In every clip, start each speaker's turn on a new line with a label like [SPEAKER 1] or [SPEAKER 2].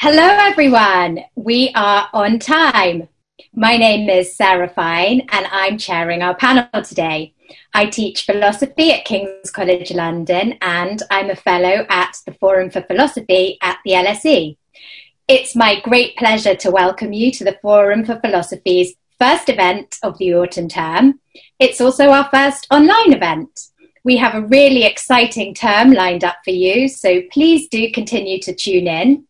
[SPEAKER 1] Hello, everyone. We are on time. My name is Sarah Fine, and I'm chairing our panel today. I teach philosophy at King's College London, and I'm a fellow at the Forum for Philosophy at the LSE. It's my great pleasure to welcome you to the Forum for Philosophy's first event of the autumn term. It's also our first online event. We have a really exciting term lined up for you, so please do continue to tune in.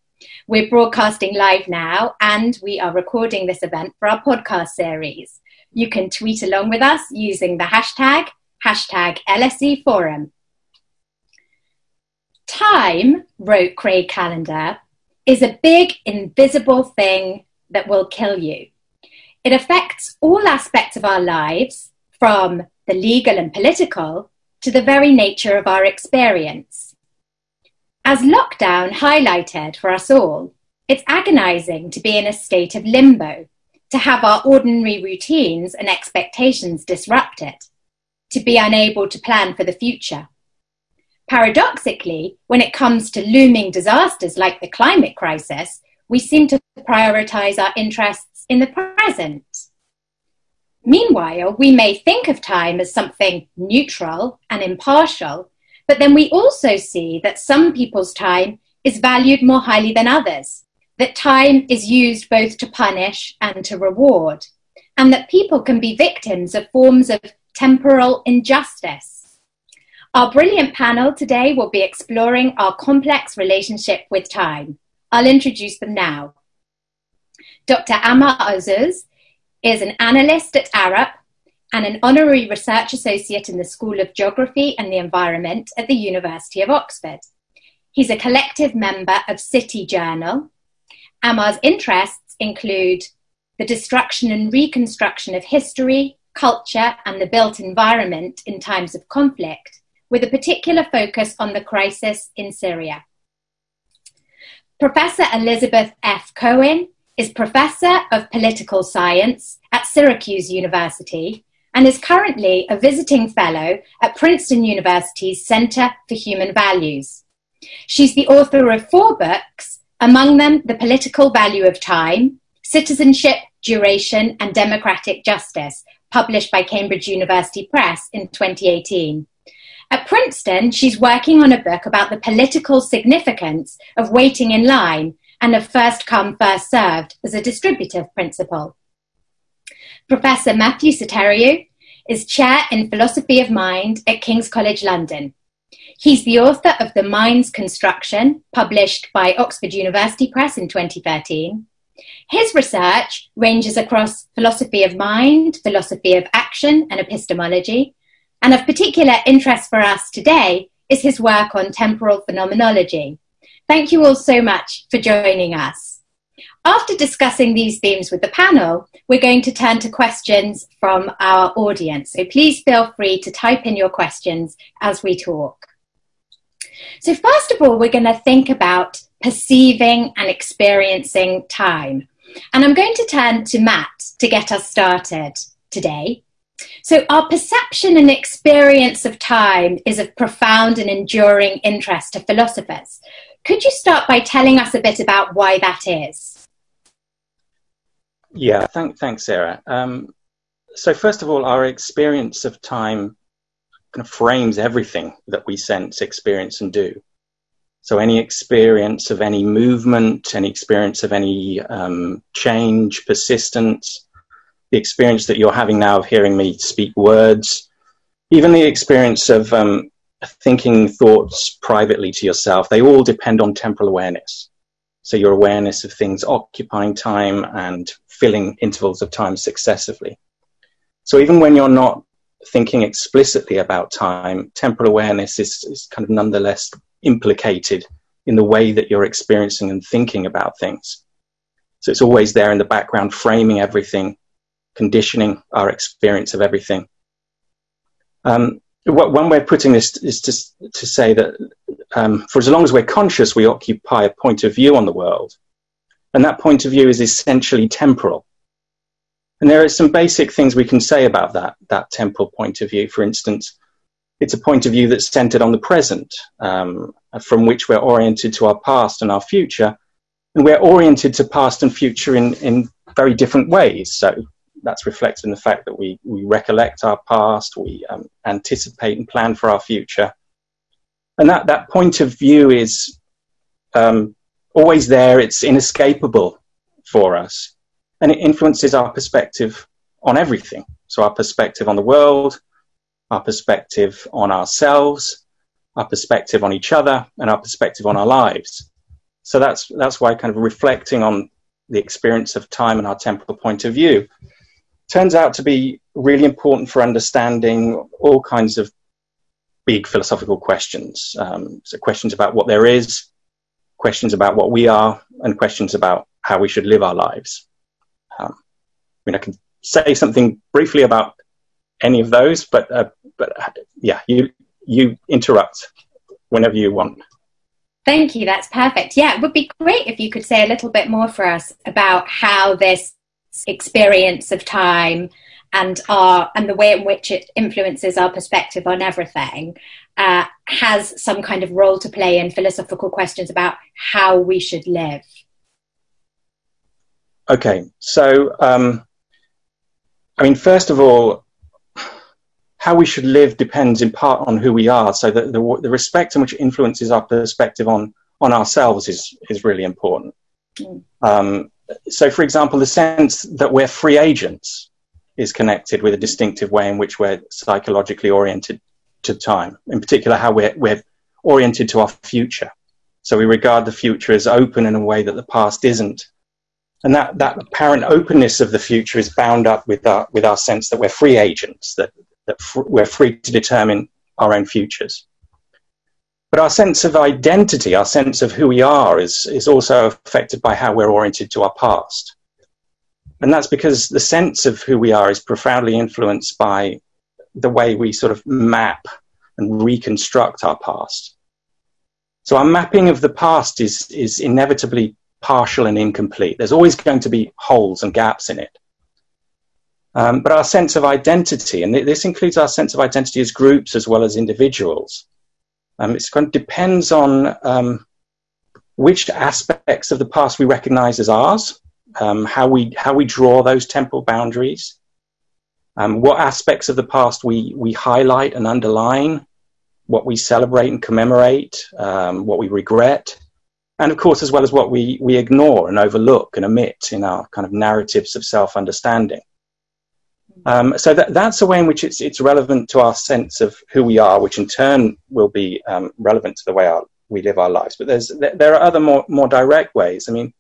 [SPEAKER 1] We're broadcasting live now and we are recording this event for our podcast series. You can tweet along with us using the hashtag, hashtag LSE Forum. Time, wrote Craig Callender, is a big invisible thing that will kill you. It affects all aspects of our lives, from the legal and political to the very nature of our experience. As lockdown highlighted for us all, it's agonizing to be in a state of limbo, to have our ordinary routines and expectations disrupted, to be unable to plan for the future. Paradoxically, when it comes to looming disasters like the climate crisis, we seem to prioritize our interests in the present. Meanwhile, we may think of time as something neutral and impartial but then we also see that some people's time is valued more highly than others, that time is used both to punish and to reward, and that people can be victims of forms of temporal injustice. Our brilliant panel today will be exploring our complex relationship with time. I'll introduce them now. Dr. Ammar Azzouz is an analyst at Arup and an honorary research associate in the School of Geography and the Environment at the University of Oxford. He's a collective member of City Journal. Ammar's interests include the destruction and reconstruction of history, culture, and the built environment in times of conflict, with a particular focus on the crisis in Syria. Professor Elizabeth F. Cohen is Professor of Political Science at Syracuse University and is currently a visiting fellow at Princeton University's Center for Human Values. She's the author of four books, among them The Political Value of Time, Citizenship, Duration, and Democratic Justice, published by Cambridge University Press in 2018. At Princeton, she's working on a book about the political significance of waiting in line and of first come, first served as a distributive principle. Professor Matthew Soteriou is Chair in Philosophy of Mind at King's College London. He's the author of The Mind's Construction, published by Oxford University Press in 2013. His research ranges across philosophy of mind, philosophy of action, and epistemology. And of particular interest for us today is his work on temporal phenomenology. Thank you all so much for joining us. After discussing these themes with the panel, we're going to turn to questions from our audience. So please feel free to type in your questions as we talk. So, first of all, we're going to think about perceiving and experiencing time. And I'm going to turn to Matt to get us started today. So, our perception and experience of time is of profound and enduring interest to philosophers. Could you start by telling us a bit about why that is?
[SPEAKER 2] Yeah, thank, thanks, Sarah. Um, so, first of all, our experience of time kind of frames everything that we sense, experience, and do. So, any experience of any movement, any experience of any um, change, persistence, the experience that you're having now of hearing me speak words, even the experience of um, thinking thoughts privately to yourself, they all depend on temporal awareness. So, your awareness of things occupying time and filling intervals of time successively. So even when you're not thinking explicitly about time, temporal awareness is, is kind of nonetheless implicated in the way that you're experiencing and thinking about things. So it's always there in the background, framing everything, conditioning our experience of everything. Um, one way of putting this is to, to say that um, for as long as we're conscious, we occupy a point of view on the world. And that point of view is essentially temporal. And there are some basic things we can say about that, that temporal point of view. For instance, it's a point of view that's centered on the present, um, from which we're oriented to our past and our future. and we're oriented to past and future in, in very different ways. So that's reflected in the fact that we, we recollect our past, we um, anticipate and plan for our future. And that, that point of view is um, always there, it's inescapable for us, and it influences our perspective on everything. So, our perspective on the world, our perspective on ourselves, our perspective on each other, and our perspective on our lives. So, that's, that's why kind of reflecting on the experience of time and our temporal point of view turns out to be really important for understanding all kinds of big philosophical questions. Um, so, questions about what there is, questions about what we are, and questions about how we should live our lives. Um, I mean, I can say something briefly about any of those, but uh, but yeah, you you interrupt whenever you want.
[SPEAKER 1] Thank you. That's perfect. Yeah, it would be great if you could say a little bit more for us about how this experience of time and our and the way in which it influences our perspective on everything uh, has some kind of role to play in philosophical questions about how we should live.
[SPEAKER 2] Okay, so um, I mean, first of all, how we should live depends in part on who we are. So the, the, the respect in which it influences our perspective on on ourselves is is really important. Mm. Um, so, for example, the sense that we're free agents is connected with a distinctive way in which we're psychologically oriented to time. In particular, how we're we're oriented to our future. So we regard the future as open in a way that the past isn't and that, that apparent openness of the future is bound up with our, with our sense that we're free agents, that, that fr- we're free to determine our own futures. But our sense of identity, our sense of who we are, is, is also affected by how we're oriented to our past. And that's because the sense of who we are is profoundly influenced by the way we sort of map and reconstruct our past. So our mapping of the past is, is inevitably partial and incomplete. There's always going to be holes and gaps in it. Um, but our sense of identity, and this includes our sense of identity as groups as well as individuals, um, it kind of depends on um, which aspects of the past we recognize as ours, um, how we how we draw those temporal boundaries, um, what aspects of the past we we highlight and underline, what we celebrate and commemorate, um, what we regret, and of course, as well as what we, we ignore and overlook and omit in our kind of narratives of self understanding. Um, so that, that's a way in which it's, it's relevant to our sense of who we are, which in turn will be um, relevant to the way our, we live our lives. But there's, there are other more, more direct ways. I mean,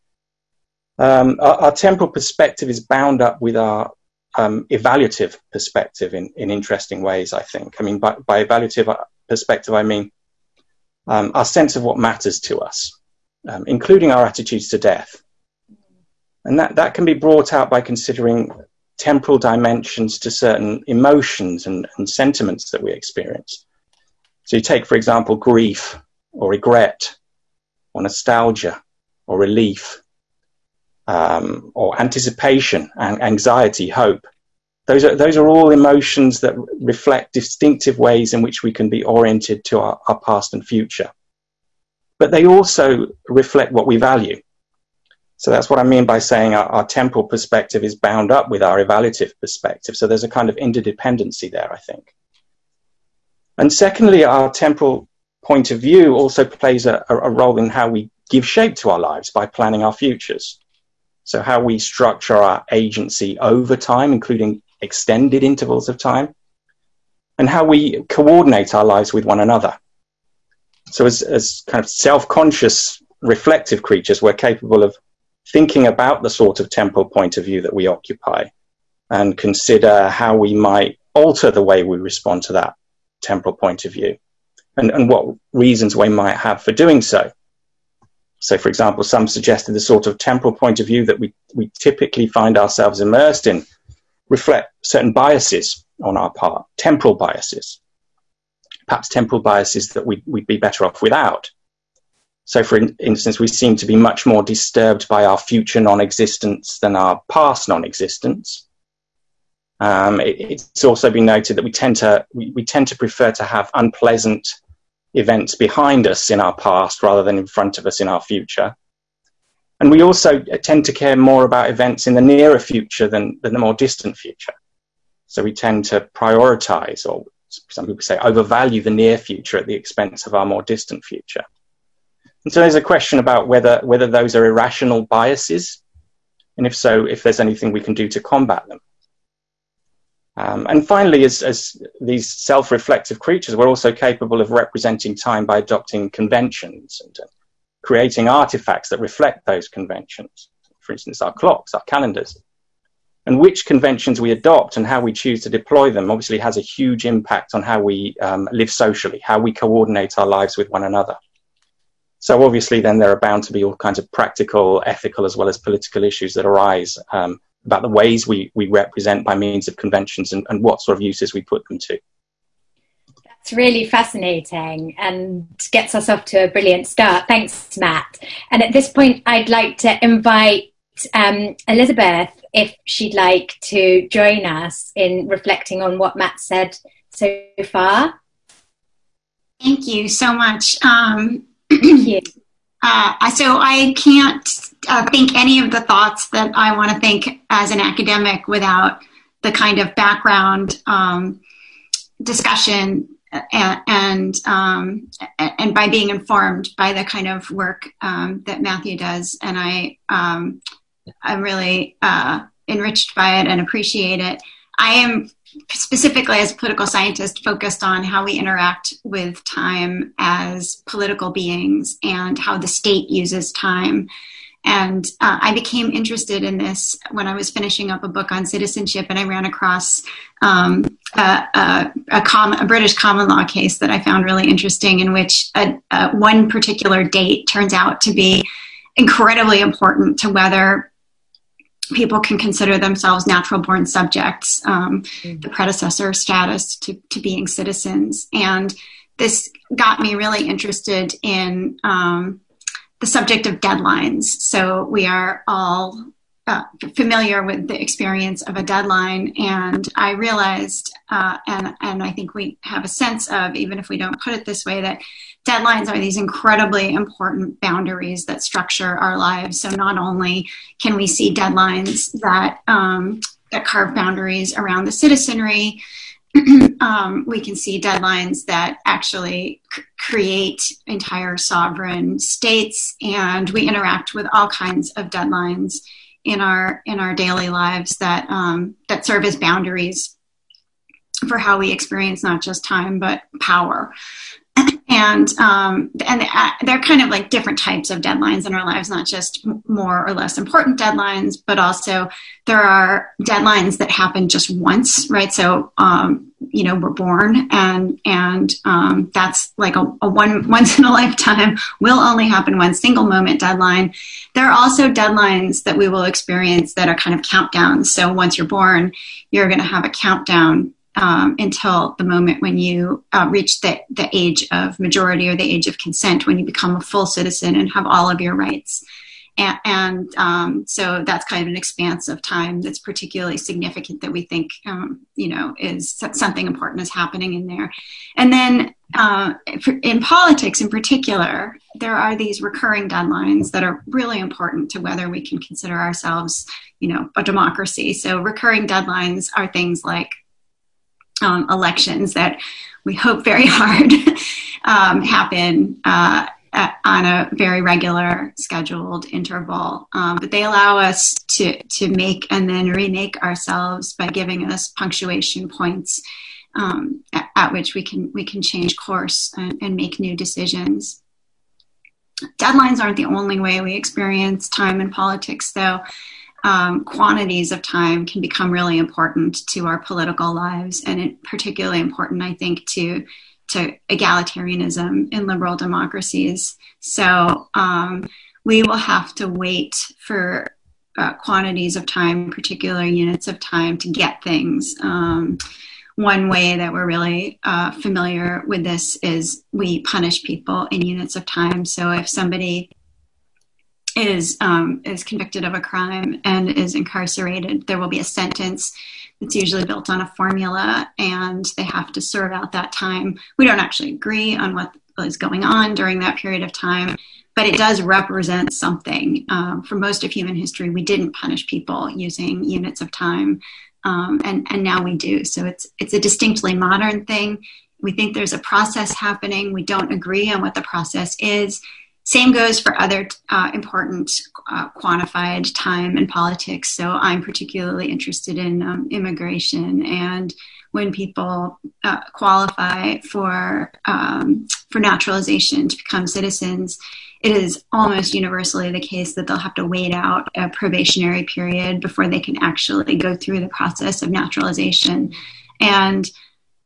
[SPEAKER 2] um, our, our, temporal perspective is bound up with our um, evaluative perspective in, in interesting ways, I think. I mean, by, by evaluative perspective, I mean um, our sense of what matters to us um, including our attitudes to death. And that, that can be brought out by considering temporal dimensions to certain emotions and, and sentiments that we experience. So you take, for example, grief or regret or nostalgia or relief um, or anticipation and anxiety, hope. Those are, those are all emotions that reflect distinctive ways in which we can be oriented to our, our past and future but they also reflect what we value. So that's what I mean by saying our, our, temporal perspective is bound up with our evaluative perspective. So there's a kind of interdependency there, I think. And secondly, our temporal point of view also plays a, a role in how we give shape to our lives by planning our futures. So how we structure our agency over time, including extended intervals of time, and how we coordinate our lives with one another. So as, as kind of self-conscious, reflective creatures, we're capable of thinking about the sort of temporal point of view that we occupy and consider how we might alter the way we respond to that temporal point of view and, and what reasons we might have for doing so. So, for example, some suggested the sort of temporal point of view that we, we typically find ourselves immersed in reflect certain biases on our part, temporal biases perhaps temporal biases that we'd, we'd be better off without. So, for instance, we seem to be much more disturbed by our future non existence than our past non existence. Um, it, it's also been noted that we tend to we, we, tend to prefer to have unpleasant events behind us in our past rather than in front of us in our future. And we also tend to care more about events in the nearer future than, than the more distant future. So we tend to prioritize, or some people say overvalue the near future at the expense of our more distant future. And so there's a question about whether, whether those are irrational biases, and if so, if there's anything we can do to combat them. Um, and finally, as, as these self reflective creatures, we're also capable of representing time by adopting conventions and uh, creating artifacts that reflect those conventions. For instance, our clocks, our calendars. And which conventions we adopt and how we choose to deploy them obviously has a huge impact on how we um, live socially, how we coordinate our lives with one another. So obviously, then there are bound to be all kinds of practical, ethical, as well as political issues that arise um, about the ways we, we represent by means of conventions and, and what sort of uses we put them to.
[SPEAKER 1] That's really fascinating and gets us off to a brilliant start. Thanks, Matt. And at this point, I'd like to invite um, Elizabeth if she'd like to join us in reflecting on what Matt said so far.
[SPEAKER 3] Thank you so much. Um,
[SPEAKER 1] Thank you.
[SPEAKER 3] Uh, so I can't uh, think any of the thoughts that I want to think as an academic without the kind of background um, discussion and and, um, and by being informed by the kind of work um, that Matthew does, and I um, I'm really uh, enriched by it and appreciate it. I am specifically as a political scientist focused on how we interact with time as political beings and how the state uses time. And uh, I became interested in this when I was finishing up a book on citizenship, and I ran across um, a, a, a, a, British common law case that I found really interesting, in which one particular date turns out to be incredibly important to whether people can consider themselves natural born subjects, um, mm-hmm. the predecessor status to, to being citizens. And this got me really interested in um, the subject of deadlines. So we are all uh, familiar with the experience of a deadline, and I realized, uh, and and I think we have a sense of, even if we don't put it this way, that deadlines are these incredibly important boundaries that structure our lives. So not only can we see deadlines that um, that carve boundaries around the citizenry, um, we can see deadlines that actually c- create entire sovereign states, and we interact with all kinds of deadlines in our in our daily lives that um, that serve as boundaries for how we experience not just time but power and um, and uh, they're kind of like different types of deadlines in our lives, not just more or less important deadlines, but also there are deadlines that happen just once, right? So um, you know we're born, and and um, that's like a, a, one once in a lifetime will only happen one single moment deadline. There are also deadlines that we will experience that are kind of countdowns. So once you're born, you're going to have a countdown um, until the moment when you uh, reach the, the age of majority or the age of consent, when you become a full citizen and have all of your rights. And, and um, so that's kind of an expanse of time that's particularly significant that we think, um, you know, is something important is happening in there. And then uh, in politics in particular, there are these recurring deadlines that are really important to whether we can consider ourselves, you know, a democracy. So recurring deadlines are things like um, elections that we hope very hard um, happen uh, on a very regular scheduled interval. Um, but they allow us to, to make and then remake ourselves by giving us punctuation points um, at, at, which we can, we can change course and, and make new decisions. Deadlines aren't the only way we experience time in politics, though um, quantities of time can become really important to our political lives, and it, particularly important, I think, to to egalitarianism in liberal democracies. So um, we will have to wait for uh, quantities of time, particular units of time, to get things. Um, one way that we're really uh, familiar with this is we punish people in units of time. So if somebody is um, is convicted of a crime and is incarcerated, there will be a sentence that's usually built on a formula, and they have to serve out that time. We don't actually agree on what is going on during that period of time, but it does represent something. Um, for most of human history, we didn't punish people using units of time, um, and and now we do. So it's it's a distinctly modern thing. We think there's a process happening. We don't agree on what the process is. Same goes for other uh, important uh, quantified time in politics. So I'm particularly interested in um, immigration and when people uh, qualify for um, for naturalization to become citizens, it is almost universally the case that they'll have to wait out a probationary period before they can actually go through the process of naturalization. And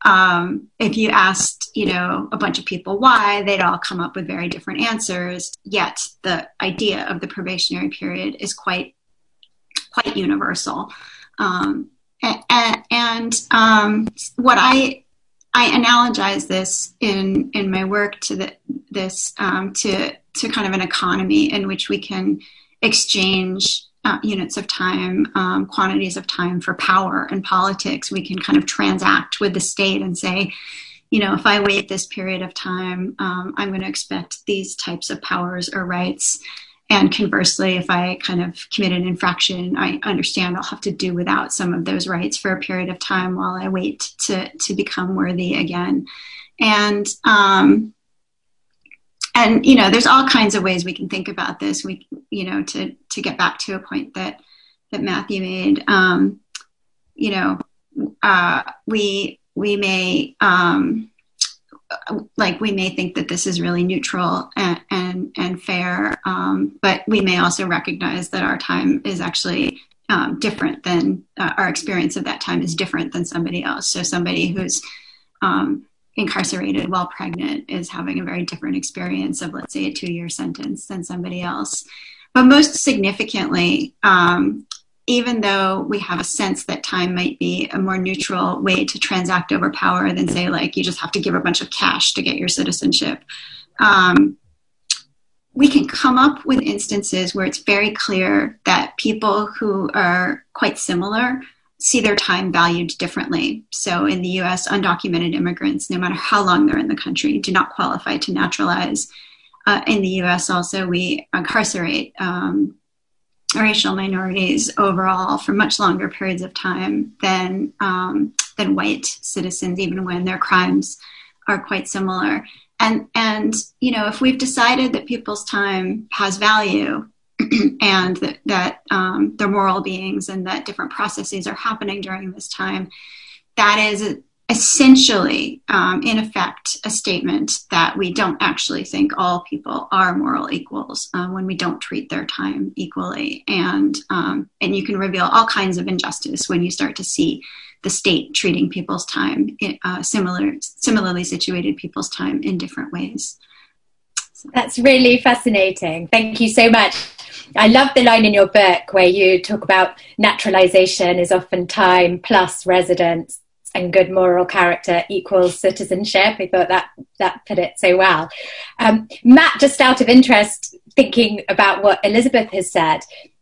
[SPEAKER 3] um, if you asked, you know, a bunch of people why, they'd all come up with very different answers. Yet the idea of the probationary period is quite, quite universal. Um, and, and um, what I I analogize this in in my work to the, this um, to to kind of an economy in which we can exchange uh, units of time, um, quantities of time for power and politics. We can kind of transact with the state and say, you know, if I wait this period of time, um, I'm going to expect these types of powers or rights. And conversely, if I kind of commit an infraction, I understand I'll have to do without some of those rights for a period of time while I wait to to become worthy again. And um, and you know there's all kinds of ways we can think about this. We you know to to get back to a point that that matthew made um, you know uh, we we may um, like we may think that this is really neutral and and, and fair um, but we may also recognize that our time is actually um, different than uh, our experience of that time is different than somebody else. So somebody who's um, incarcerated while pregnant is having a very different experience of, let's say, a two year sentence than somebody else. But most significantly, um, even though we have a sense that time might be a more neutral way to transact over power than, say, like you just have to give a bunch of cash to get your citizenship, um, we can come up with instances where it's very clear that people who are quite similar see their time valued differently. So in the US, undocumented immigrants, no matter how long they're in the country, do not qualify to naturalize. Uh, in the US, also, we incarcerate um, racial minorities overall for much longer periods of time than, um, than white citizens, even when their crimes are quite similar. And, and, you know, if we've decided that people's time has value, and that, that um, they're moral beings and that different processes are happening during this time, that is essentially, um, in effect, a statement that we don't actually think all people are moral equals um, when we don't treat their time equally, and um, and you can reveal all kinds of injustice when you start to see the state treating people's time uh, similar, similarly situated people's time in different ways.
[SPEAKER 1] That's really fascinating. Thank you so much. I love the line in your book where you talk about naturalization is often time plus residence and good moral character equals citizenship. I thought that that put it so well. Um, Matt, just out of interest, thinking about what Elizabeth has said,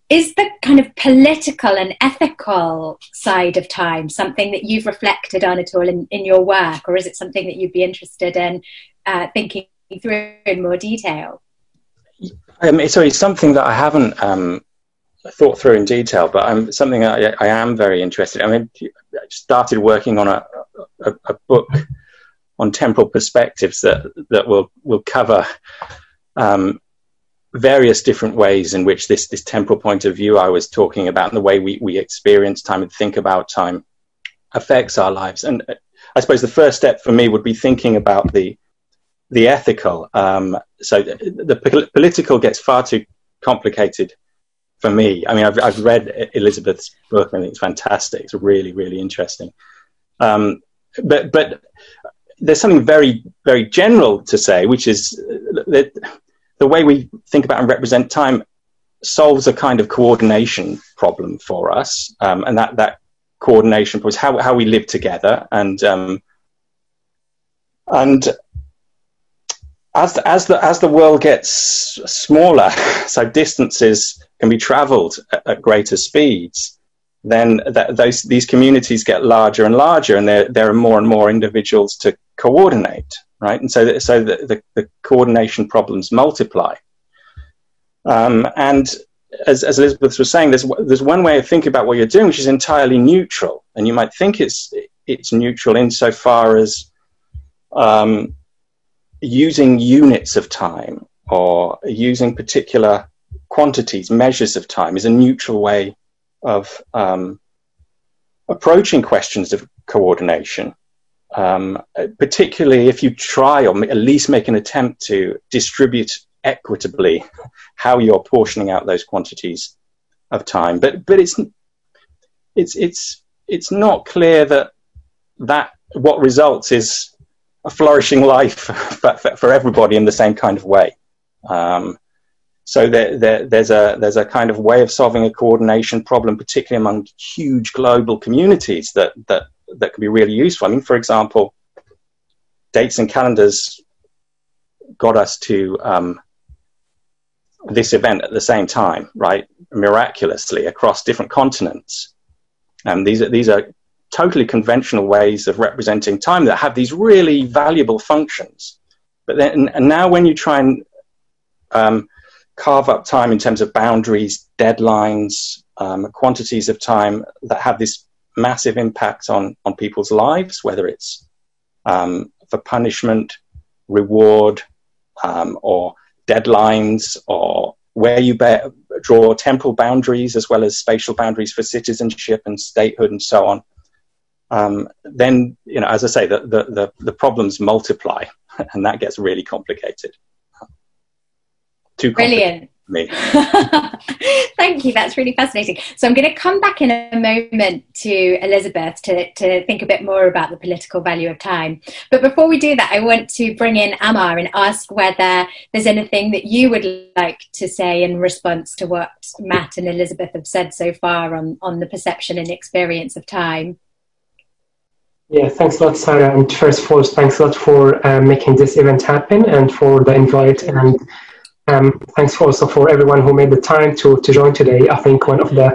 [SPEAKER 1] is the kind of political and ethical side of time something that you've reflected on at all in, in your work, or is it something that you'd be interested in uh, thinking through in more detail?
[SPEAKER 2] Um, so it's something that I haven't um, thought through in detail, but I'm something I, I, am very interested. In. I mean, I started working on a, a, a, book on temporal perspectives that that will will cover um, various different ways in which this this temporal point of view I was talking about and the way we we experience time and think about time affects our lives. And I suppose the first step for me would be thinking about the the ethical. Um, so the, the, political gets far too complicated for me. I mean, I've, I've read Elizabeth's book. I think it's fantastic. It's really, really interesting. Um, but but there's something very, very general to say, which is that the way we think about and represent time solves a kind of coordination problem for us, um, and that that coordination was how how we live together and um, and as the, as the as the world gets smaller, so distances can be travelled at, at, greater speeds, then those these communities get larger and larger, and there there are more and more individuals to coordinate, right? And so so the, the, the coordination problems multiply. Um, and as, as, Elizabeth was saying, there's, there's one way of thinking about what you're doing, which is entirely neutral. And you might think it's, it's neutral insofar as um, using units of time or using particular quantities, measures of time, is a neutral way of um, approaching questions of coordination. Um, particularly if you try or at least make an attempt to distribute equitably how you're portioning out those quantities of time. But but it's it's it's it's not clear that that what results is a flourishing life for, for everybody in the same kind of way. Um, so there, there, there's a there's a kind of way of solving a coordination problem, particularly among huge global communities, that that that can be really useful. I mean, for example, dates and calendars got us to um, this event at the same time, right? Miraculously across different continents. And these are these are totally conventional ways of representing time that have these really valuable functions. But then, and now when you try and um, carve up time in terms of boundaries, deadlines, um, quantities of time that have this massive impact on, on people's lives, whether it's um, for punishment, reward, um, or deadlines, or where you bear, draw temporal boundaries as well as spatial boundaries for citizenship and statehood and so on. Um, then, you know, as I say, the, the, the, the problems multiply and that gets really complicated.
[SPEAKER 1] Too Brilliant. Thank you. That's really fascinating. So I'm going to come back in a moment to Elizabeth to, to think a bit more about the political value of time. But before we do that, I want to bring in Ammar and ask whether there's anything that you would like to say in response to what Matt and Elizabeth have said so far on, on the perception and experience of time.
[SPEAKER 4] Yeah, thanks a lot, Sarah. And first of all, thanks a lot for uh, making this event happen and for the invite and um, thanks also for everyone who made the time to, to join today. I think one of the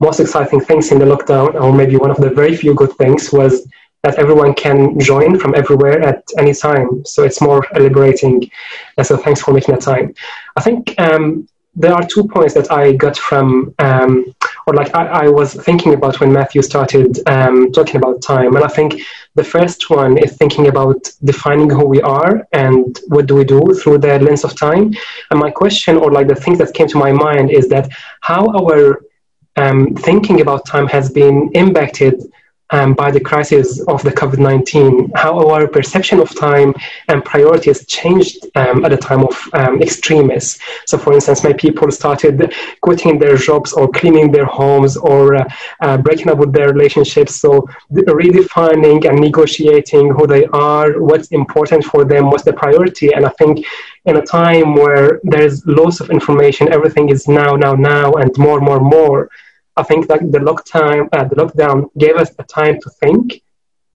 [SPEAKER 4] most exciting things in the lockdown, or maybe one of the very few good things, was that everyone can join from everywhere at any time. So it's more liberating. And so thanks for making the time. I think um, there are two points that I got from, um, or like I, I, was thinking about when Matthew started um, talking about time. And I think the first one is thinking about defining who we are and what do we do through the lens of time. And my question, or like the thing that came to my mind, is that how our um, thinking about time has been impacted um, by the crisis of the COVID 19, how our perception of time and priorities changed um, at the time of um, extremis. So, for instance, many people started quitting their jobs or cleaning their homes or uh, uh, breaking up with their relationships. So, redefining and negotiating who they are, what's important for them, what's the priority. And I think in a time where there's lots of information, everything is now, now, now, and more, more, more I think that the lockdown, uh, the lockdown gave us a time to think,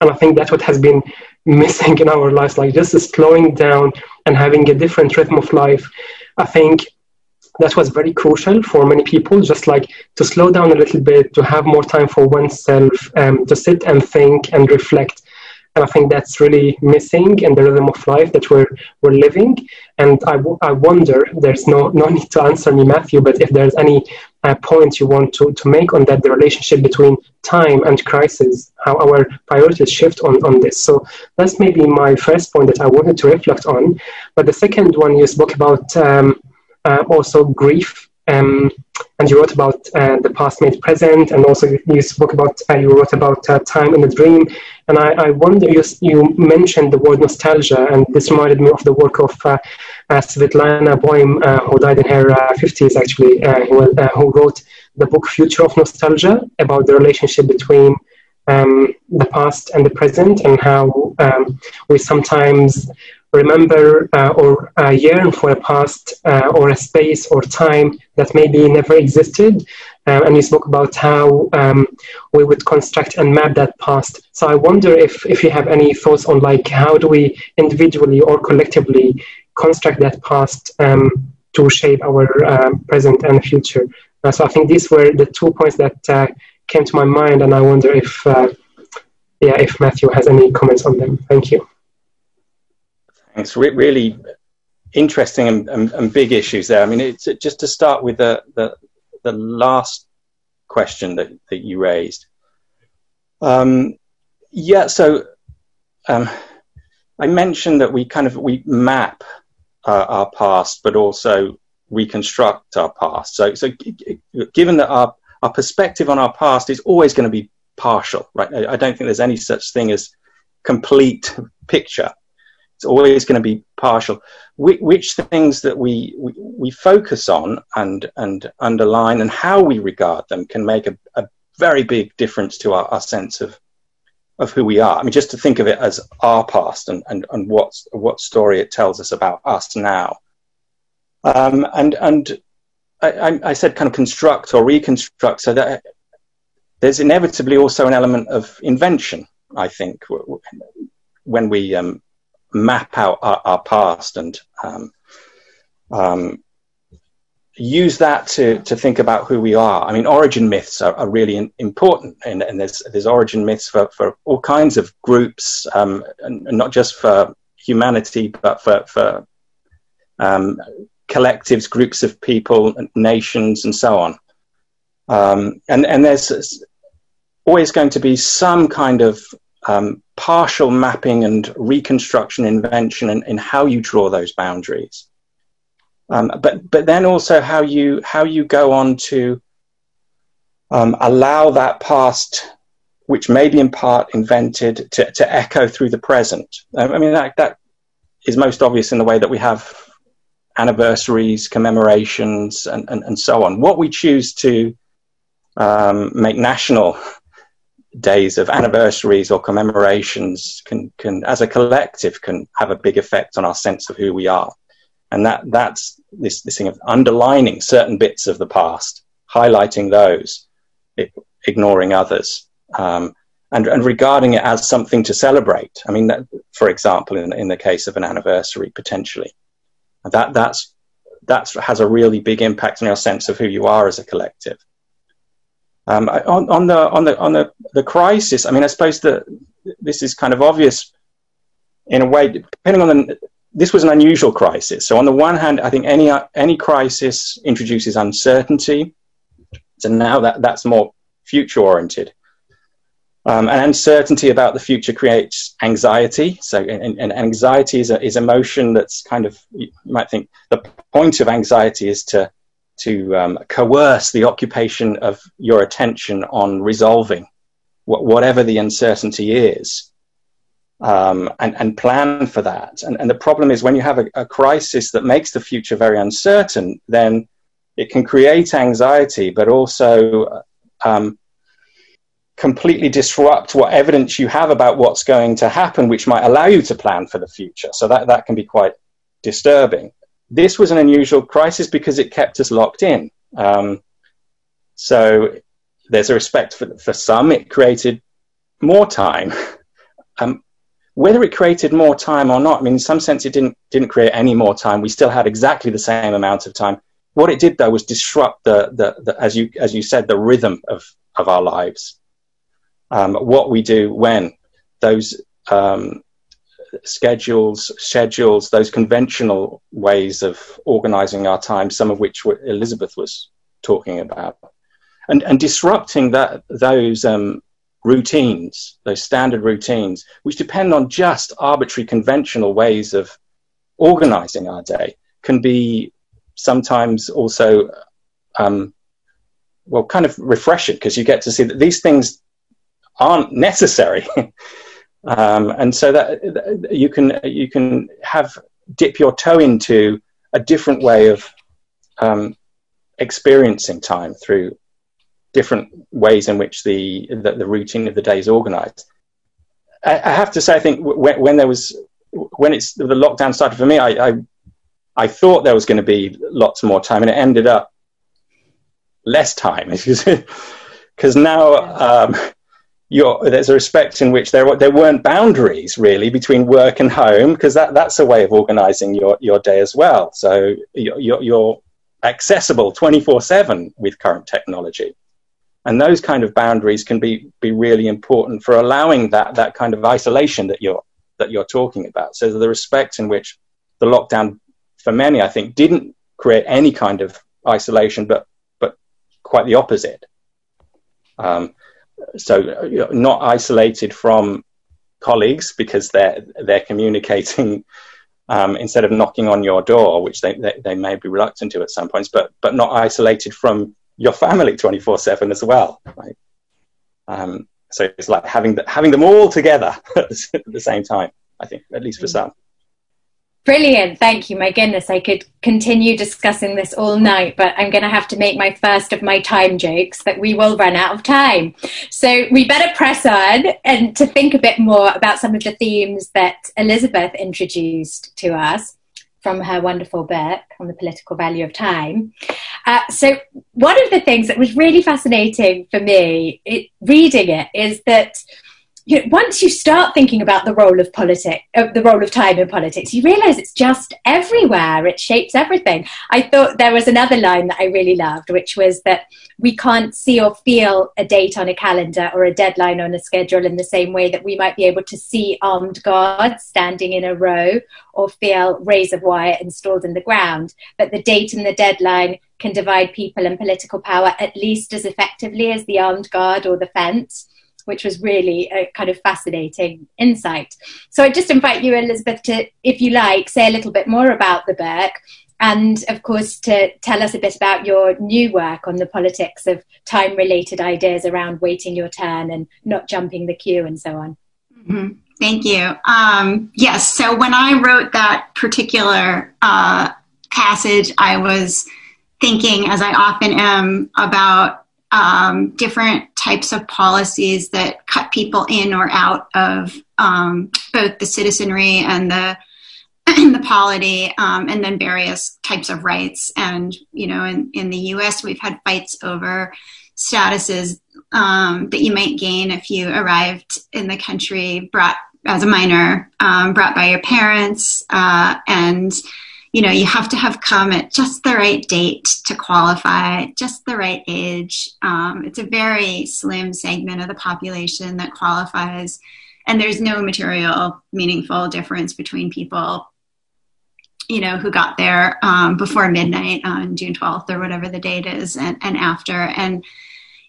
[SPEAKER 4] and I think that's what has been missing in our lives, like just slowing down and having a different rhythm of life. I think that was very crucial for many people, just like to slow down a little bit, to have more time for oneself, um, to sit and think and reflect. And I think that's really missing in the rhythm of life that we're, we're living. And I, w- I wonder, there's no, no need to answer me, Matthew, but if there's any uh, point you want to, to make on that, the relationship between time and crisis, how our priorities shift on, on this. So that's maybe my first point that I wanted to reflect on. But the second one you spoke about um, uh, also grief um, and you wrote about uh, the past made present, and also you spoke about uh, you wrote about uh, time in a dream. And I, I, wonder you you mentioned the word nostalgia, and this reminded me of the work of uh, Svetlana Boym, uh, who died in her fifties actually, who, who wrote the book Future of Nostalgia about the relationship between um, the past and the present, and how um, we sometimes remember uh, or uh, yearn for a past uh, or a space or time that maybe never existed. Uh, and you spoke about how um, we would construct and map that past. So I wonder if, if you have any thoughts on like how do we individually or collectively construct that past um, to shape our um, present and future. Uh, so I think these were the two points that uh, came to my mind, and I wonder if yeah if Matthew has any comments on them. Thank you.
[SPEAKER 2] It's re- really interesting and, and, and, big issues there. I mean, it's just to start with the the, the last question that, that you raised. Um, yeah, so um, I mentioned that we kind of we map uh, our past, but also reconstruct our past. So, so given that our our perspective on our past is always going to be partial, right? I, I don't think there's any such thing as complete picture. It's always going to be partial. Which, which things that we, we, we focus on and and underline and how we regard them can make a, a very big difference to our, our sense of of who we are. I mean, just to think of it as our past and, and, and what, what story it tells us about us now. Um, and and I, I, said kind of construct or reconstruct, so that there's inevitably also an element of invention, I think, when we um, map out our, our past and um, um, use that to, to think about who we are. I mean, origin myths are, are really in, important, and, and, there's there's origin myths for, for all kinds of groups, um, and, not just for humanity, but for for um, collectives, groups of people, nations, and so on. Um, and and there's always going to be some kind of um, partial mapping and reconstruction invention in, in how you draw those boundaries. Um, but but then also how you how you go on to um, allow that past, which may be in part invented, to, to echo through the present. Um, I mean that that is most obvious in the way that we have anniversaries, commemorations, and, and, and so on. What we choose to um, make national days of anniversaries or commemorations can, can, as a collective, can have a big effect on our sense of who we are. And that, that's this, this thing of underlining certain bits of the past, highlighting those, ignoring others, um, and, and regarding it as something to celebrate. I mean, that, for example, in, in the case of an anniversary, potentially, that, that's, that has a really big impact on your sense of who you are as a collective. Um, on, on, the on the on the, the crisis, I mean, I suppose that this is kind of obvious in a way, depending on the. This was an unusual crisis. So on the one hand, I think any any crisis introduces uncertainty. So now that that's more future oriented. Um, and uncertainty about the future creates anxiety. So, and, and, anxiety is, a, is emotion that's kind of, you might think the point of anxiety is to to um, coerce the occupation of your attention on resolving wh- whatever the uncertainty is um, and, and, plan for that. And, and, the problem is when you have a, a, crisis that makes the future very uncertain, then it can create anxiety, but also um, completely disrupt what evidence you have about what's going to happen, which might allow you to plan for the future. So that, that can be quite disturbing this was an unusual crisis because it kept us locked in. Um, so there's a respect for, for some. It created more time. Um, whether it created more time or not, I mean, in some sense, it didn't didn't create any more time. We still had exactly the same amount of time. What it did, though, was disrupt the, the, the as you as you said, the rhythm of of our lives. Um, what we do when those um, schedules, schedules, those conventional ways of organizing our time, some of which Elizabeth was talking about, and, and disrupting that, those um, routines, those standard routines, which depend on just arbitrary conventional ways of organizing our day, can be sometimes also, um, well, kind of refreshing because you get to see that these things aren't necessary. Um, and so that you can you can have dip your toe into a different way of um, experiencing time through different ways in which the, the, the routine of the day is organized. I, I have to say, I think when, when, there was when it's the lockdown started for me, I, I, I thought there was going to be lots more time, and it ended up less time because now um, there's a respect in which there there weren't boundaries really between work and home because that that's a way of organizing your your day as well. So you're, you're accessible 24/7 with current technology, and those kind of boundaries can be be really important for allowing that that kind of isolation that you're that you're talking about. So the respect in which the lockdown for many, I think, didn't create any kind of isolation, but but quite the opposite. Um, so you not isolated from colleagues because they're they're communicating um, instead of knocking on your door, which they, they, they may be reluctant to at some points, but but not isolated from your family twenty four seven as well. Right? Um, so it's like having the, having them all together at the same time. I think, at least for mm. some.
[SPEAKER 1] Brilliant. Thank you. My goodness, I could continue discussing this all night, but I'm going to have to make my first of my time jokes that we will run out of time. So we better press on and to think a bit more about some of the themes that Elizabeth introduced to us from her wonderful book on the political value of time. Uh, so one of the things that was really fascinating for me it, reading it is that you know, once you start thinking about the role of politics, uh, the role of time in politics, you realize it's just everywhere. It shapes everything. I thought there was another line that I really loved, which was that we can't see or feel a date on a calendar or a deadline on a schedule in the same way that we might be able to see armed guards standing in a row or feel rays of wire installed in the ground. But the date and the deadline can divide people and political power at least as effectively as the armed guard or the fence which was really a kind of fascinating insight. So I just invite you, Elizabeth, to, if you like, say a little bit more about the book and of course to tell us a bit about your new work on the politics of time related ideas around waiting your turn and not jumping the queue and so on
[SPEAKER 3] mm-hmm. thank you um, yes so when i wrote that particular uh, passage i was thinking as i often am about um, different types of policies that cut people in or out of um, both the citizenry and the the polity, um, and then various types of rights. And you know, in, in the U.S., we've had fights over statuses um, that you might gain if you arrived in the country brought as a minor, um, brought by your parents, uh, and you know, you have to have come at just the right date to qualify, just the right age. Um, it's a very slim segment of the population that qualifies, and there's no material, meaningful difference between people, you know, who got there um, before midnight on June 12th or whatever the date is, and, and after. And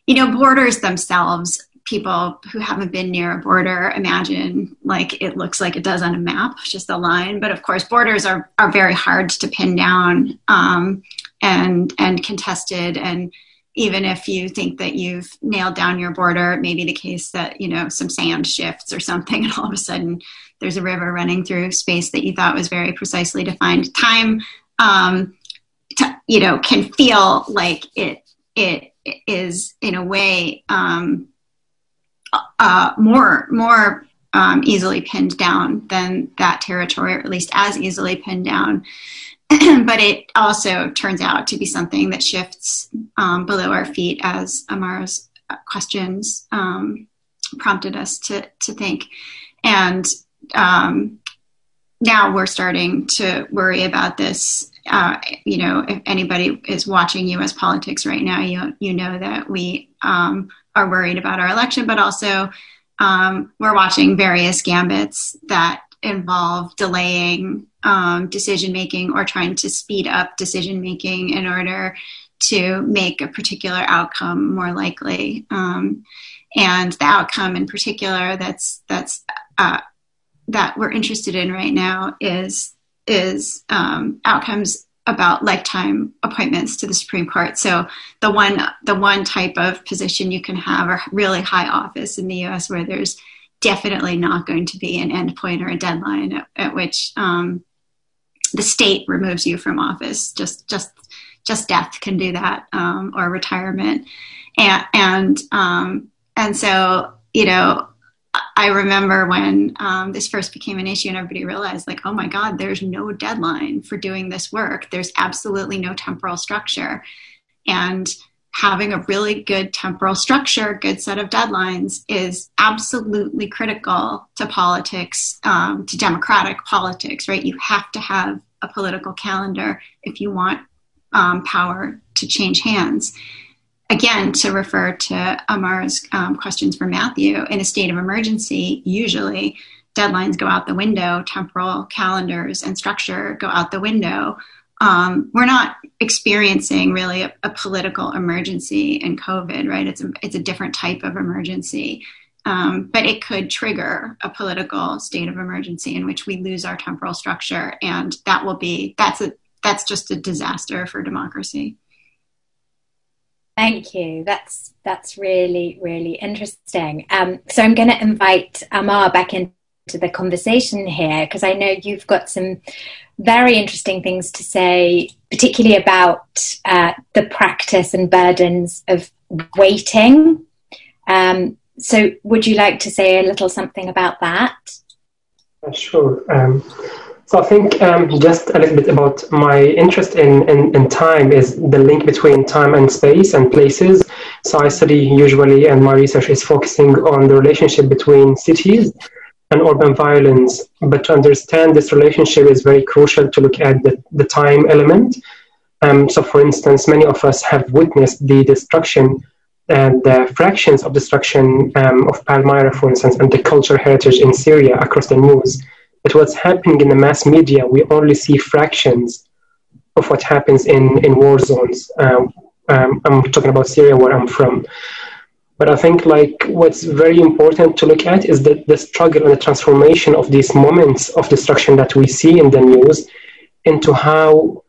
[SPEAKER 3] you know, borders themselves people who haven't been near a border imagine like it looks like it does on a map, just a line. But of course, borders are, are very hard to pin down um, and and contested. And even if you think that you've nailed down your border, it may be the case that you know some sand shifts or something, and all of a sudden there's a river running through space that you thought was very precisely defined. Time, um, you know, can feel like it it is in a way um, uh, more more um, easily pinned down than that territory, or at least as easily pinned down. but it also turns out to be something that shifts um, below our feet, as Ammar's questions um, prompted us to to think, and um, now we're starting to worry about this. Uh, you know, if anybody is watching U.S. politics right now, you you know that we um, are worried about our election, but also um, we're watching various gambits that involve delaying um, decision making or trying to speed up decision making in order to make a particular outcome more likely. Um, and the outcome in particular that's that's uh, that we're interested in right now is is um, outcomes about lifetime appointments to the Supreme Court. So the one the one type of position you can have a really high office in the U.S. where there's definitely not going to be an endpoint or a deadline at, at which um, the state removes you from office. Just just just death can do that um, or retirement, and and um, and so you know I remember when um, this first became an issue and everybody realized, like, oh my God, there's no deadline for doing this work. There's absolutely no temporal structure. And having a really good temporal structure, good set of deadlines is absolutely critical to politics, um, to democratic politics, right? You have to have a political calendar if you want um, power to change hands again, to refer to Ammar's um, questions for Matthew, in a state of emergency, usually deadlines go out the window, temporal calendars and structure go out the window. Um, we're not experiencing really a, a, political emergency in COVID, right? It's a, it's a different type of emergency. Um, but it could trigger a political state of emergency in which we lose our temporal structure, and that will be that's a that's just a disaster for democracy.
[SPEAKER 1] Thank you. That's that's really really interesting. Um, so I'm going to invite Ammar back into the conversation here because I know you've got some very interesting things to say, particularly about uh, the practice and burdens of waiting. Um, so, would you like to say a little something about that?
[SPEAKER 4] Sure. Um, so I think um, just a little bit about my interest in, in, in, time is the link between time and space and places. So I study usually, and my research is focusing on the relationship between cities and urban violence. But to understand this relationship is very crucial to look at the, the time element. Um, so, for instance, many of us have witnessed the destruction and the fractions of destruction um, of Palmyra, for instance, and the cultural heritage in Syria across the news. But what's happening in the mass media, we only see fractions of what happens in, in war zones. Um, um, I'm talking about Syria, where I'm from. But I think like what's very important to look at is the, the struggle and the transformation of these moments of destruction that we see in the news into how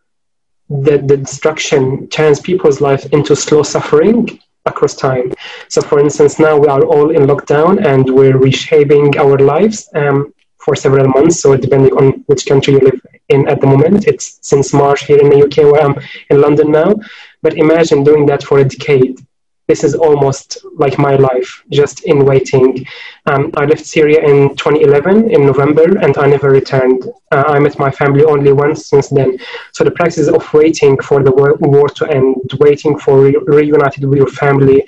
[SPEAKER 4] the, the destruction turns people's lives into slow suffering across time. So, for instance, now we are all in lockdown and we're reshaping our lives. Um, for several months. So depending on which country you live in at the moment, it's since March here in the UK where I'm in London now. But imagine doing that for a decade this is almost like my life, just in waiting. Um, I left Syria in 2011 in November, and I never returned. Uh, I met my family only once since then. So the practice of waiting for the war to end, waiting for re- reunited with your family,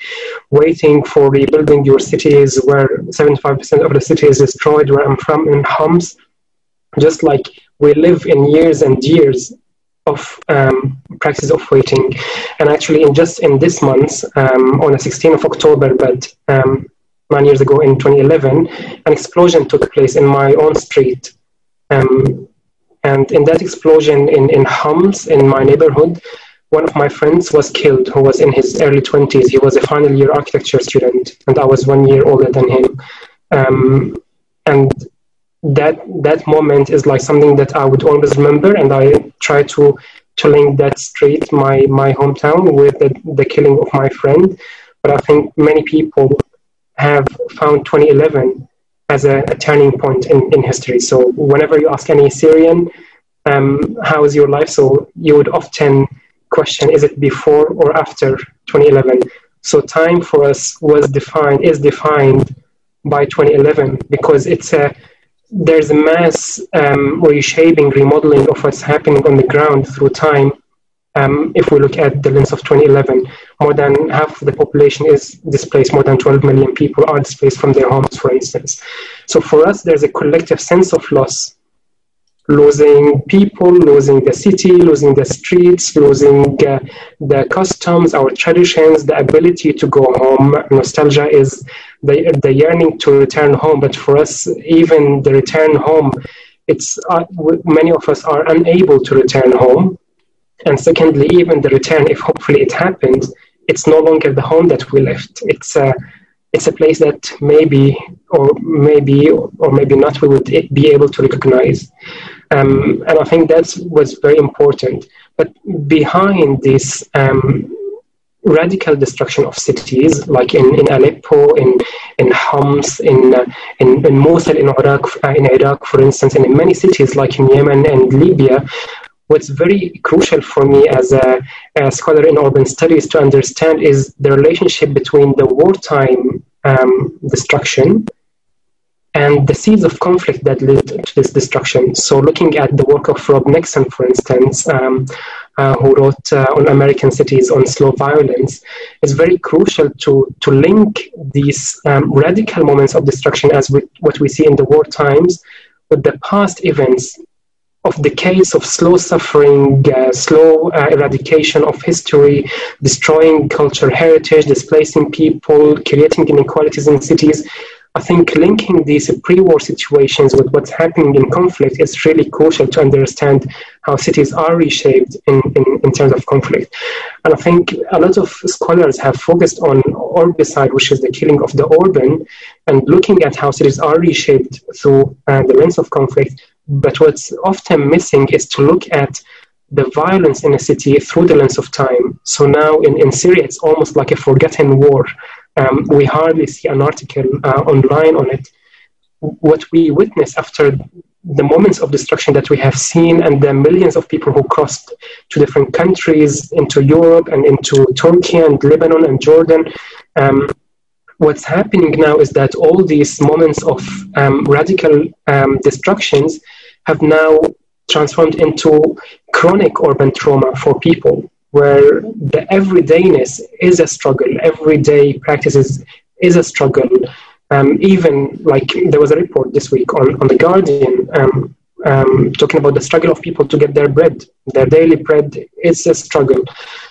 [SPEAKER 4] waiting for rebuilding your cities where 75% of the city is destroyed, where I'm from in Homs, just like we live in years and years of um, practice of waiting. And actually, in just in this month, um, on the 16th of October, but um, nine years ago in 2011, an explosion took place in my own street. Um, and in that explosion in, in Homs, in my neighborhood, one of my friends was killed who was in his early 20s. He was a final year architecture student, and I was one year older than him. Um, and that that moment is like something that I would always remember, and I try to to link that street, my my hometown, with the, the killing of my friend. But I think many people have found 2011 as a, a turning point in, in history. So whenever you ask any Syrian, um, how is your life? So you would often question, is it before or after 2011? So time for us was defined, is defined by 2011 because it's a there's a mass um, reshaping, remodeling of what's happening on the ground through time. Um, if we look at the lens of 2011, more than half the population is displaced, more than 12 million people are displaced from their homes, for instance. So for us, there's a collective sense of loss losing people, losing the city, losing the streets, losing uh, the customs, our traditions, the ability to go home. Nostalgia is the, the yearning to return home, but for us, even the return home, it's uh, many of us are unable to return home. And secondly, even the return, if hopefully it happens, it's no longer the home that we left. It's a, it's a place that maybe, or maybe, or maybe not, we would be able to recognize. Um, and I think that was very important. But behind this um, radical destruction of cities, like in, in Aleppo, in, in Homs, in, uh, in, in, Mosul, in Iraq, uh, in Iraq, for instance, and in many cities like in Yemen and Libya, what's very crucial for me as a, a, scholar in urban studies to understand is the relationship between the wartime um, destruction and the seeds of conflict that led to this destruction. So, looking at the work of Rob Nixon, for instance, um, uh, who wrote uh, on American cities on slow violence, is very crucial to, to link these um, radical moments of destruction, as we, what we see in the war times, with the past events of decades of slow suffering, uh, slow uh, eradication of history, destroying cultural heritage, displacing people, creating inequalities in cities I think linking these pre-war situations with what's happening in conflict is really crucial to understand how cities are reshaped in, in, in terms of conflict. And I think a lot of scholars have focused on urbicide, which is the killing of the urban, and looking at how cities are reshaped through uh, the lens of conflict. But what's often missing is to look at the violence in a city through the lens of time. So now in, in Syria, it's almost like a forgotten war um, we hardly see an article uh, online on it. What we witness after the moments of destruction that we have seen and the millions of people who crossed to different countries into Europe and into Turkey and Lebanon and Jordan. Um, what's happening now is that all these moments of um, radical um, destructions have now transformed into chronic urban trauma for people where the everydayness is a struggle, everyday practices is a struggle. Um, even like there was a report this week on, on The Guardian um, talking about the struggle of people to get their bread. Their daily bread is a struggle.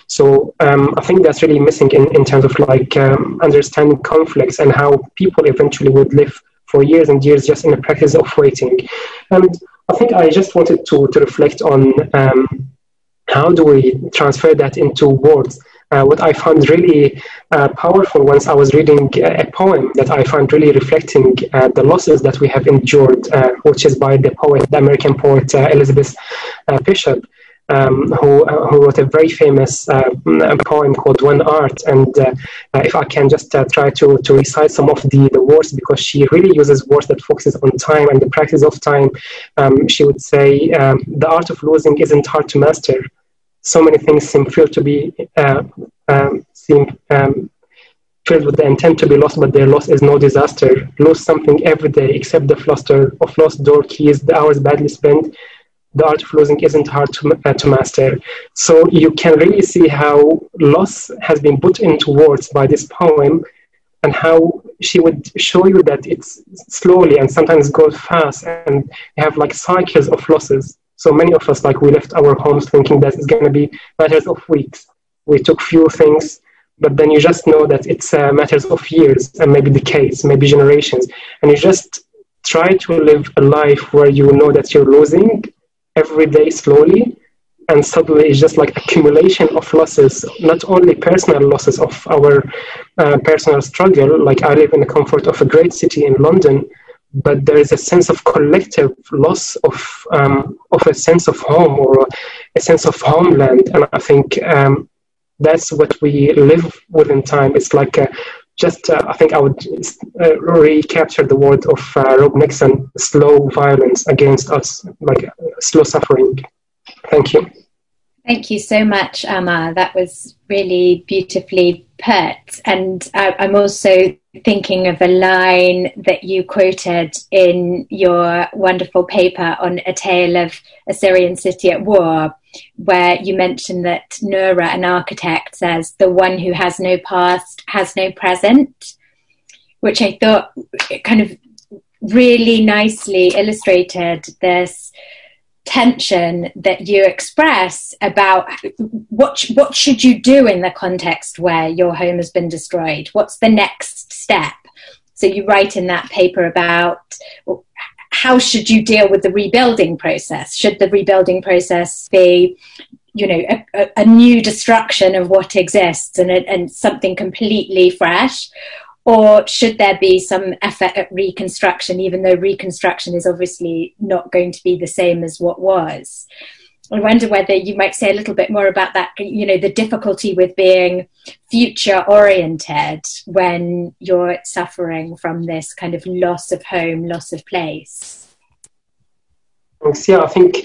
[SPEAKER 4] So um, I think that's really missing in, in terms of like um, understanding conflicts and how people eventually would live for years and years just in the practice of waiting. And I think I just wanted to, to reflect on um, how do we transfer that into words? Uh, what I found really uh, powerful once I was reading a poem that I found really reflecting uh, the losses that we have endured, uh, which is by the poet, the American poet uh, Elizabeth uh, Bishop, um, who, who wrote a very famous poem called One Art. And if I can just try to, to recite some of the, the words, because she really uses words that focuses on time and the practice of time, um, she would say, um, The art of losing isn't hard to master so many things seem feel to be uh, um, seem um, filled with the intent to be lost, but their loss is no disaster. Lose something every day, except the fluster of lost door keys, the hours badly spent. The art of losing isn't hard to, uh, to master. So you can really see how loss has been put into words by this poem and how she would show you that it's slowly and sometimes goes fast and you have like cycles of losses so many of us, like we left our homes thinking that it's going to be matters of weeks. We took few things, but then you just know that it's uh, matters of years and maybe decades, maybe generations. And you just try to live a life where you know that you're losing every day slowly. And suddenly it's just like accumulation of losses, not only personal losses of our uh, personal struggle. Like I live in the comfort of a great city in London, but there is a sense of collective loss of um, of a sense of home or a sense of homeland, and I think um, that's what we live with in time. It's like a, just uh, I think I would uh, recapture the word of uh, Rob Nixon: slow violence against us, like slow suffering. Thank you.
[SPEAKER 1] Thank you so much, Ammar. That was really beautifully put. And uh, I'm also thinking of a line that you quoted in your wonderful paper on A Tale of a Syrian City at War, where you mentioned that Noura, an architect, says, The one who has no past has no present, which I thought kind of really nicely illustrated this tension that you express about what what should you do in the context where your home has been destroyed? What's the next step? So you write in that paper about how should you deal with the rebuilding process? Should the rebuilding process be you know a, a new destruction of what exists and, and something completely fresh or should there be some effort at reconstruction, even though reconstruction is obviously not going to be the same as what was? I wonder whether you might say a little bit more about that, you know, the difficulty with being future oriented when you're suffering from this kind of loss of home, loss of place.
[SPEAKER 4] Thanks. Yeah, I think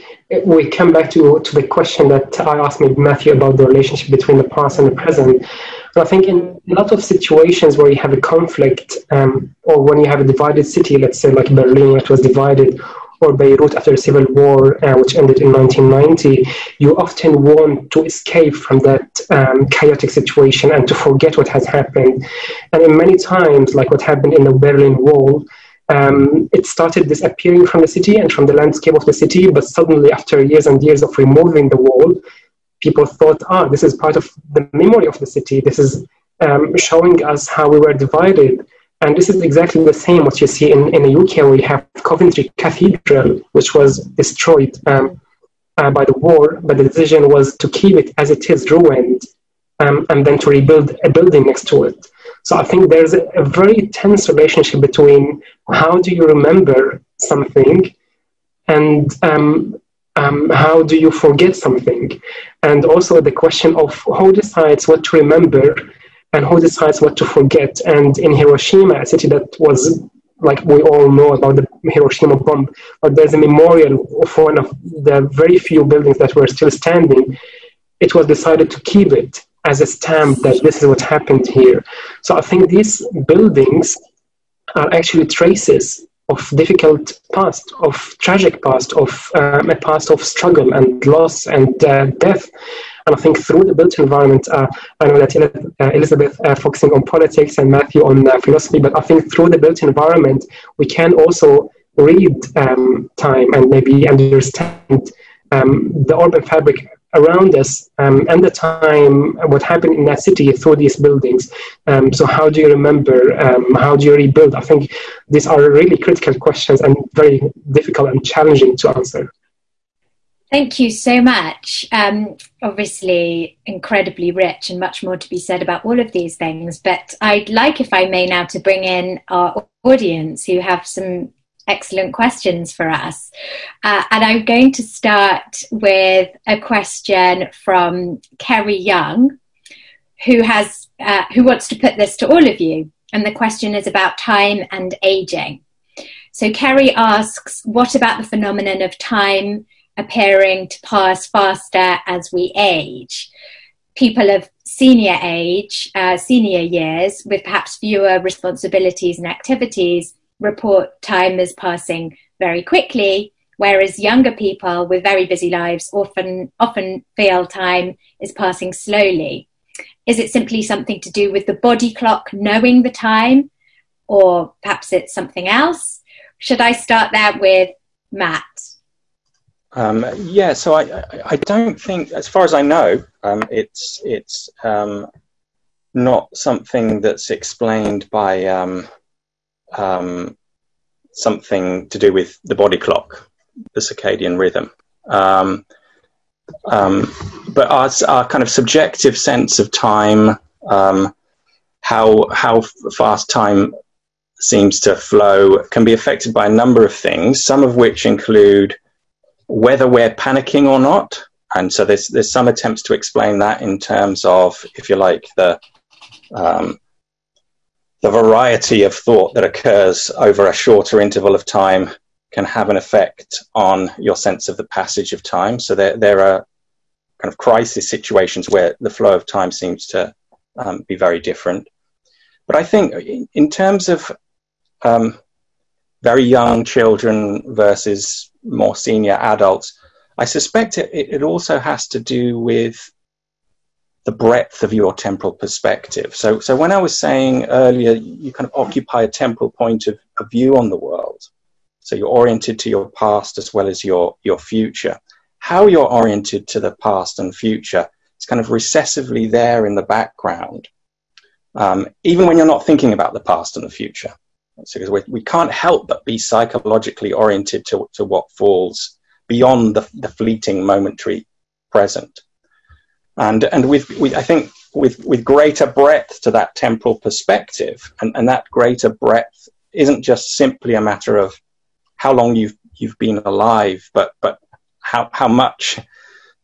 [SPEAKER 4] we come back to, to the question that I asked Matthew about the relationship between the past and the present. So I think in a lot of situations where you have a conflict, um, or when you have a divided city, let's say like Berlin, which was divided, or Beirut after the civil war, uh, which ended in 1990, you often want to escape from that um, chaotic situation and to forget what has happened. And in many times, like what happened in the Berlin Wall, um, it started disappearing from the city and from the landscape of the city, but suddenly, after years and years of removing the wall, people thought, ah, this is part of the memory of the city. This is um, showing us how we were divided. And this is exactly the same what you see in, in the UK, We have Coventry Cathedral, which was destroyed um, uh, by the war, but the decision was to keep it as it is ruined um, and then to rebuild a building next to it. So I think there's a, a very tense relationship between how do you remember something and um, um, how do you forget something? And also the question of who decides what to remember and who decides what to forget. And in Hiroshima, a city that was like we all know about the Hiroshima bomb, but there's a memorial of one of the very few buildings that were still standing. It was decided to keep it as a stamp that this is what happened here. So I think these buildings are actually traces of difficult past, of tragic past, of um, a past of struggle and loss and uh, death. And I think through the built environment, uh, I know that uh, Elizabeth uh, focusing on politics and Matthew on uh, philosophy, but I think through the built environment, we can also read um, time and maybe understand um, the urban fabric around us um, and the time what happened in that city through these buildings um, so how do you remember um, how do you rebuild i think these are really critical questions and very difficult and challenging to answer
[SPEAKER 1] Thank you so much. Um, obviously, incredibly rich and much more to be said about all of these things. But I'd like, if I may, now to bring in our audience who have some excellent questions for us. Uh, and I'm going to start with a question from Kerry Young, who has uh, who wants to put this to all of you. And the question is about time and aging. So Kerry asks, what about the phenomenon of time appearing to pass faster as we age? People of senior age, uh, senior years, with perhaps fewer responsibilities and activities, report time as passing very quickly, whereas younger people with very busy lives often often feel time is passing slowly. Is it simply something to do with the body clock knowing the time, or perhaps it's something else? Should I start there with Matt?
[SPEAKER 2] Um, yeah, so I, I don't think, as far as I know, um, it's it's um, not something that's explained by um, something to do with the body clock, the circadian rhythm. Um, um, but our, our, kind of subjective sense of time, um, how how fast time seems to flow, can be affected by a number of things. Some of which include whether we're panicking or not, and so there's there's some attempts to explain that in terms of, if you like, the um, the variety of thought that occurs over a shorter interval of time can have an effect on your sense of the passage of time. So there, there are kind of crisis situations where the flow of time seems to um, be very different. But I think in terms of um, very young children versus more senior adults, I suspect it, it also has to do with the breadth of your temporal perspective. So, so when I was saying earlier, you kind of occupy a temporal point of, of view on the world. So you're oriented to your past as well as your, your future. How you're oriented to the past and future is kind of recessively there in the background, um, even when you're not thinking about the past and the future. So we, we can't help but be psychologically oriented to, to what falls beyond the, the fleeting momentary present and and with, with I think with with greater breadth to that temporal perspective, and, and that greater breadth isn't just simply a matter of how long you've you've been alive, but but how how much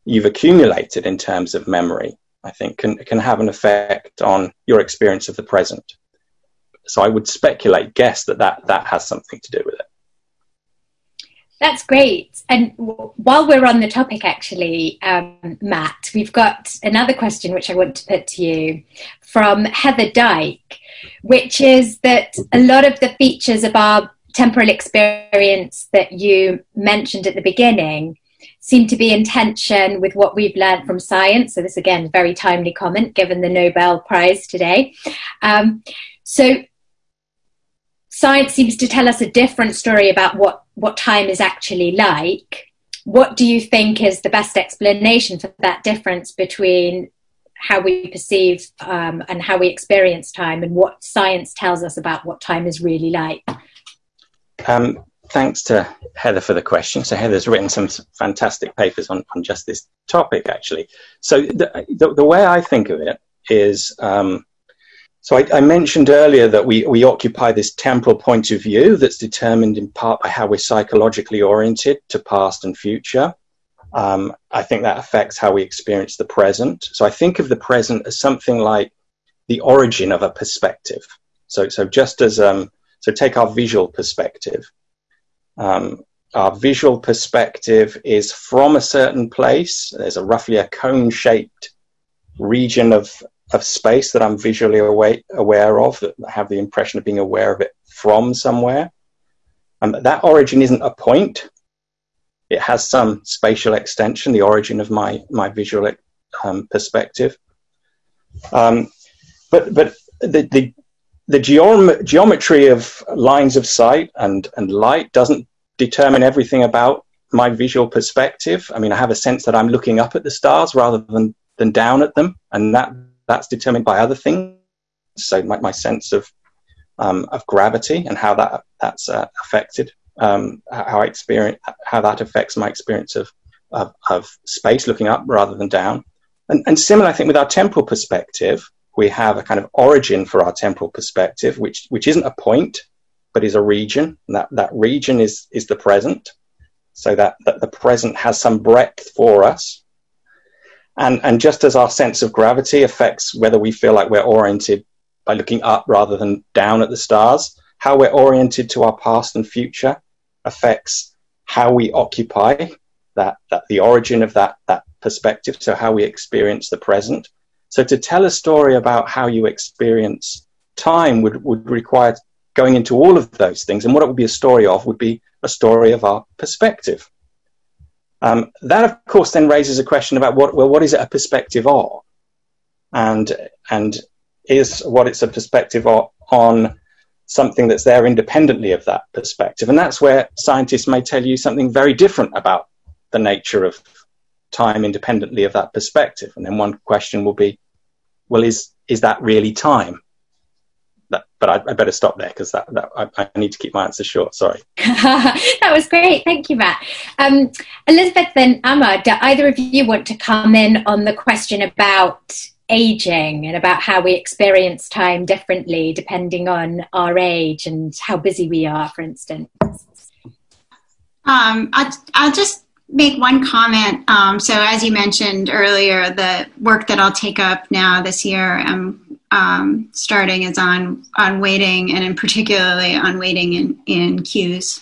[SPEAKER 2] you've accumulated in terms of memory. I think can can have an effect on your experience of the present. So I would speculate, guess that that, that has something to do with it.
[SPEAKER 1] That's great. And while we're on the topic, actually, um, Matt, we've got another question which I want to put to you from Heather Dyke, which is that a lot of the features of our temporal experience that you mentioned at the beginning seem to be in tension with what we've learned from science. So, this again, very timely comment given the Nobel Prize today. Um, so, science seems to tell us a different story about what what time is actually like. What do you think is the best explanation for that difference between how we perceive um, and how we experience time and what science tells us about what time is really like.
[SPEAKER 2] Um, thanks to Heather for the question. So Heather's written some fantastic papers on, on just this topic, actually. So the, the, the way I think of it is, um, so I, I, mentioned earlier that we, we occupy this temporal point of view that's determined in part by how we're psychologically oriented to past and future. Um, I think that affects how we experience the present. So I think of the present as something like the origin of a perspective. So, so just as, um, so take our visual perspective. Um, our visual perspective is from a certain place. There's a roughly a cone shaped region of, of space that I'm visually aware, aware of, that I have the impression of being aware of it from somewhere. And that origin isn't a point. It has some spatial extension, the origin of my, my visual um, perspective. Um, but but the, the, the geom- geometry of lines of sight and, and light doesn't determine everything about my visual perspective. I mean, I have a sense that I'm looking up at the stars rather than, than down at them, and that, that's determined by other things. So my, my sense of um, of gravity and how that that's uh, affected um, how I experience how that affects my experience of, of, of space, looking up rather than down. And, and similar, I think, with our temporal perspective, we have a kind of origin for our temporal perspective, which which isn't a point, but is a region. And that that region is is the present. So that, that the present has some breadth for us. And and just as our sense of gravity affects whether we feel like we're oriented by looking up rather than down at the stars, how we're oriented to our past and future affects how we occupy that, that the origin of that, that perspective. So how we experience the present. So to tell a story about how you experience time would, would require going into all of those things. And what it would be a story of would be a story of our perspective. Um, that, of course, then raises a question about what, well, what is it a perspective of? And, and is what it's a perspective on something that's there independently of that perspective. And that's where scientists may tell you something very different about the nature of time independently of that perspective. And then one question will be, well, is, is that really time? That, but I, I, better stop there because that, that I, I, need to keep my answer short. Sorry.
[SPEAKER 1] that was great. Thank you, Matt. Um, Elizabeth and Ammar, do either of you want to come in on the question about aging and about how we experience time differently depending on our age and how busy we are, for instance?
[SPEAKER 3] Um, I'll, I'll, just make one comment. Um, so, as you mentioned earlier, the work that I'll take up now this year, I'm um, starting is on on waiting, and in particularly on waiting in in queues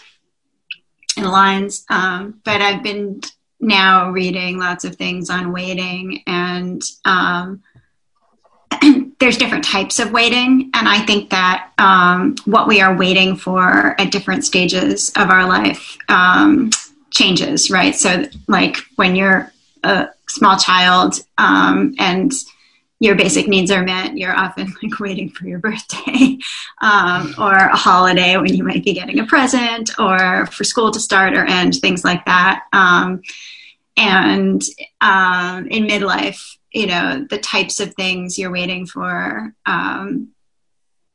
[SPEAKER 3] and lines. Um, but I've been now reading lots of things on waiting and um, there's different types of waiting, and I think that um, what we are waiting for at different stages of our life um, changes, right? So, like when you're a small child um, and your basic needs are met, you're often like waiting for your birthday um, or a holiday when you might be getting a present or for school to start or end, things like that. Um, and um, in midlife, you know the types of things you're waiting for um,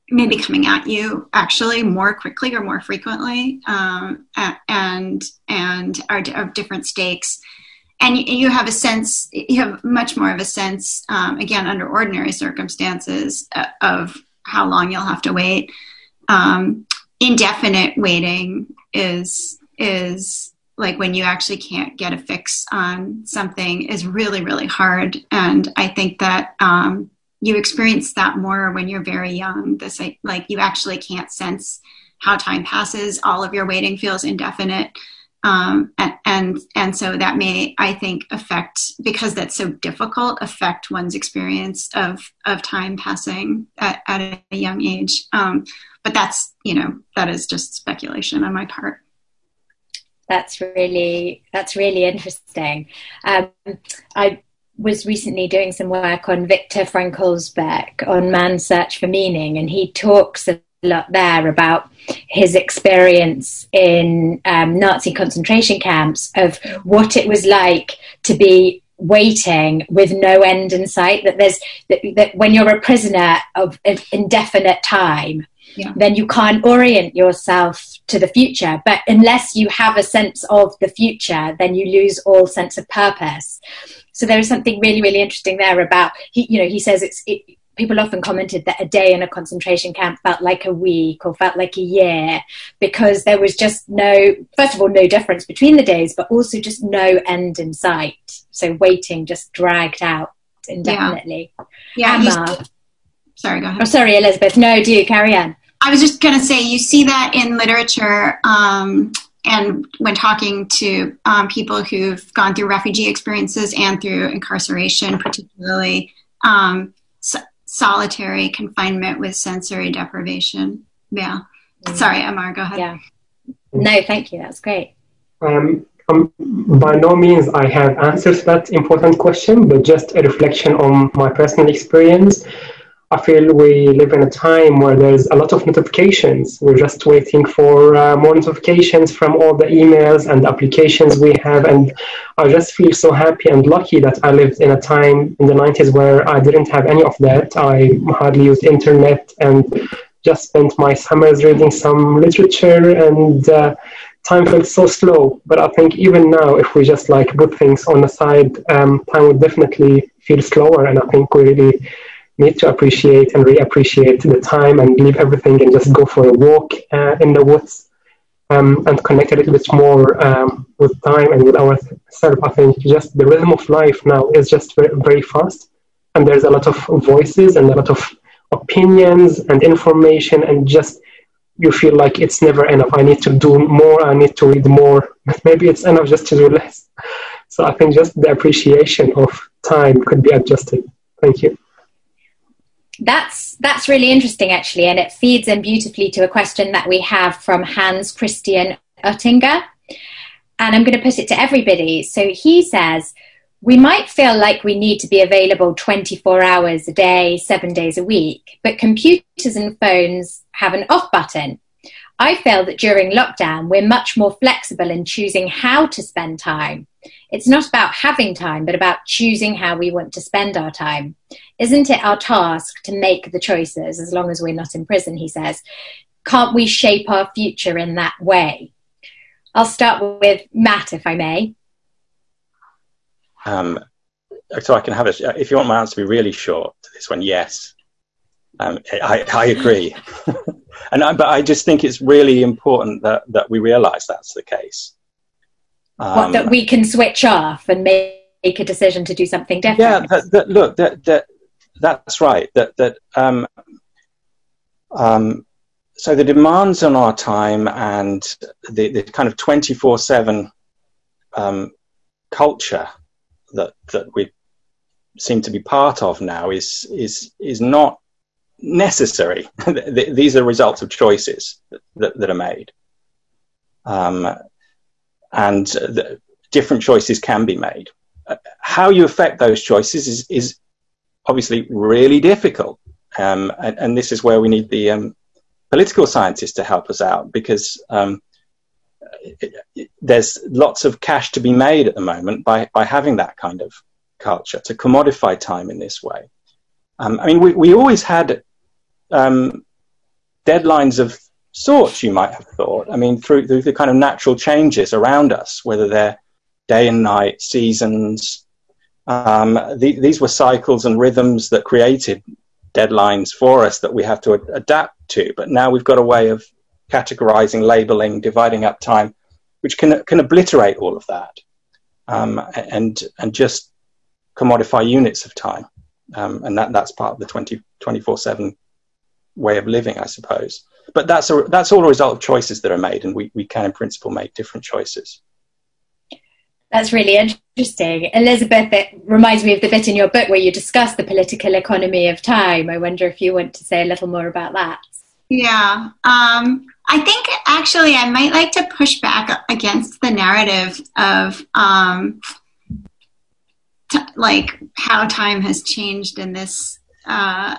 [SPEAKER 3] maybe coming at you actually more quickly or more frequently um, and and are of different stakes and you have a sense you have much more of a sense um, again under ordinary circumstances uh, of how long you'll have to wait. Um, indefinite waiting is is like when you actually can't get a fix on something is really really hard. And i think that um, you experience that more when you're very young. This like you actually can't sense how time passes. All of your waiting feels indefinite um, and, and and so that may i think affect because that's so difficult affect one's experience of of time passing at, at a young age um, but that's you know that is just speculation on my part
[SPEAKER 1] that's really that's really interesting. Um, I was recently doing some work on Viktor Frankl's book on Man's Search for Meaning, and he talks there about his experience in um, Nazi concentration camps of what it was like to be waiting with no end in sight that there's that, that when you're a prisoner of indefinite time yeah. then you can't orient yourself to the future but unless you have a sense of the future then you lose all sense of purpose so there is something really really interesting there about he you know he says it's it, people often commented that a day in a concentration camp felt like a week or felt like a year because there was just no, first of all, no difference between the days, but also just no end in sight. So waiting just dragged out indefinitely.
[SPEAKER 3] Yeah. yeah sorry, go ahead.
[SPEAKER 1] Oh, sorry, Elizabeth. No, do you carry on.
[SPEAKER 3] I was just going to say, you see that in literature. Um, and when talking to um, people who've gone through refugee experiences and through incarceration, particularly, um, solitary confinement with sensory deprivation. Yeah. Mm. Sorry, Ammar, go ahead.
[SPEAKER 1] Yeah. No, thank you. That's great.
[SPEAKER 4] Um, um, by no means I have answers to that important question, but just a reflection on my personal experience. I feel we live in a time where there's a lot of notifications. We're just waiting for uh, more notifications from all the emails and applications we have. And I just feel so happy and lucky that I lived in a time in the 90s where I didn't have any of that. I hardly used internet and just spent my summers reading some literature and uh, time felt so slow. But I think even now, if we just like put things on the side, um, time would definitely feel slower. And I think we really need to appreciate and reappreciate the time and leave everything and just go for a walk uh, in the woods um, and connect a little bit more um, with time and with ourselves. I think just the rhythm of life now is just very, very fast, and there's a lot of voices and a lot of opinions and information, and just you feel like it's never enough. I need to do more. I need to read more. Maybe it's enough just to do less. So I think just the appreciation of time could be adjusted. Thank you
[SPEAKER 1] that's that's really interesting actually and it feeds in beautifully to a question that we have from hans christian oettinger. And i'm going to put it to everybody. So he says we might feel like we need to be available 24 hours a day seven days a week but computers and phones have an off button. I feel that during lockdown we're much more flexible in choosing how to spend time. It's not about having time, but about choosing how we want to spend our time. Isn't it our task to make the choices as long as we're not in prison, he says? Can't we shape our future in that way? I'll start with Matt, if I may.
[SPEAKER 2] Um, so I can have a, if you want my answer to be really short to this one, yes. Um, I, I, agree. and I, but I just think it's really important that, that we realize that's the case.
[SPEAKER 1] Um, what, that we can switch off and make, a decision to do something different.
[SPEAKER 2] Yeah, that, that, look, that, that, that's right. That, that, um, um, so the demands on our time and the, the kind of 24 7 um, culture that, that we seem to be part of now is, is, is not necessary. These are results of choices that, that are made. Um, and different choices can be made. Uh, how you affect those choices is, is obviously really difficult, um, and, and, this is where we need the um, political scientists to help us out because um, there's lots of cash to be made at the moment by, by having that kind of culture to commodify time in this way. Um, I mean, we, we always had um, deadlines of sorts, you might have thought. I mean, through, through the kind of natural changes around us, whether they're day and night, seasons. Um, the, these were cycles and rhythms that created deadlines for us that we have to ad- adapt to. But now we've got a way of categorizing, labeling, dividing up time, which can, can obliterate all of that um, and, and just commodify units of time. Um, and that, that's part of the 20, 24 7 way of living, I suppose but that's a, that's all a result of choices that are made, and we, we can, in principle, make different choices.
[SPEAKER 1] That's really interesting. Elizabeth, it reminds me of the bit in your book where you discuss the political economy of time. I wonder if you want to say a little more about that.
[SPEAKER 3] Yeah. Um, I think actually I might like to push back against the narrative of um, t- like how time has changed in this uh,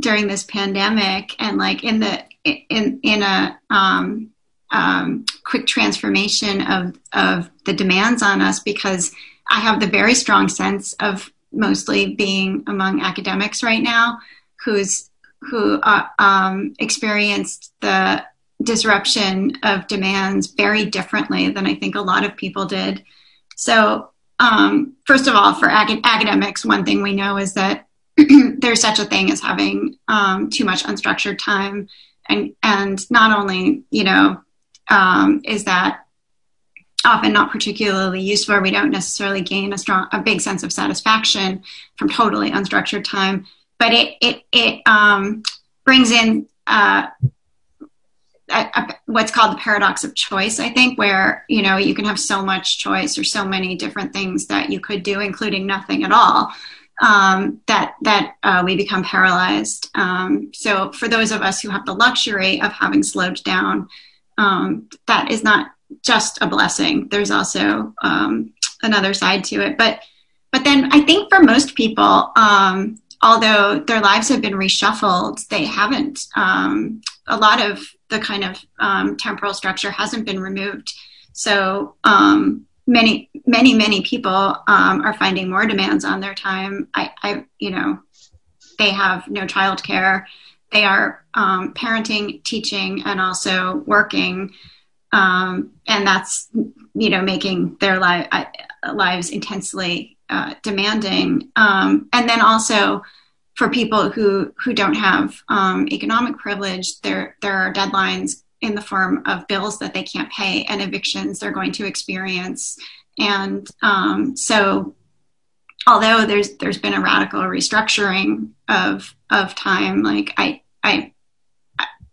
[SPEAKER 3] during this pandemic and like in the in in a um, um, quick transformation of of the demands on us because I have the very strong sense of mostly being among academics right now who's who uh, um, experienced the disruption of demands very differently than I think a lot of people did. So, um, first of all, for academics, one thing we know is that there's such a thing as having um, too much unstructured time, and and not only you know um, is that often not particularly useful. We don't necessarily gain a strong, a big sense of satisfaction from totally unstructured time, but it it it um, brings in uh, a, a, what's called the paradox of choice. I think where you know you can have so much choice or so many different things that you could do, including nothing at all. Um, that that uh, we become paralyzed. Um, so for those of us who have the luxury of having slowed down, um, that is not just a blessing. There's also um, another side to it. But but then I think for most people, um, although their lives have been reshuffled, they haven't. Um, a lot of the kind of um, temporal structure hasn't been removed. So um, many many many people um, are finding more demands on their time. I, I you know they have no childcare. They are parenting, teaching, and also working um, and that's you know making their li- lives intensely uh, demanding. Um, and then also for people who who don't have um, economic privilege, there there are deadlines in the form of bills that they can't pay and evictions they're going to experience. And um, so, although there's there's been a radical restructuring of of time, like I I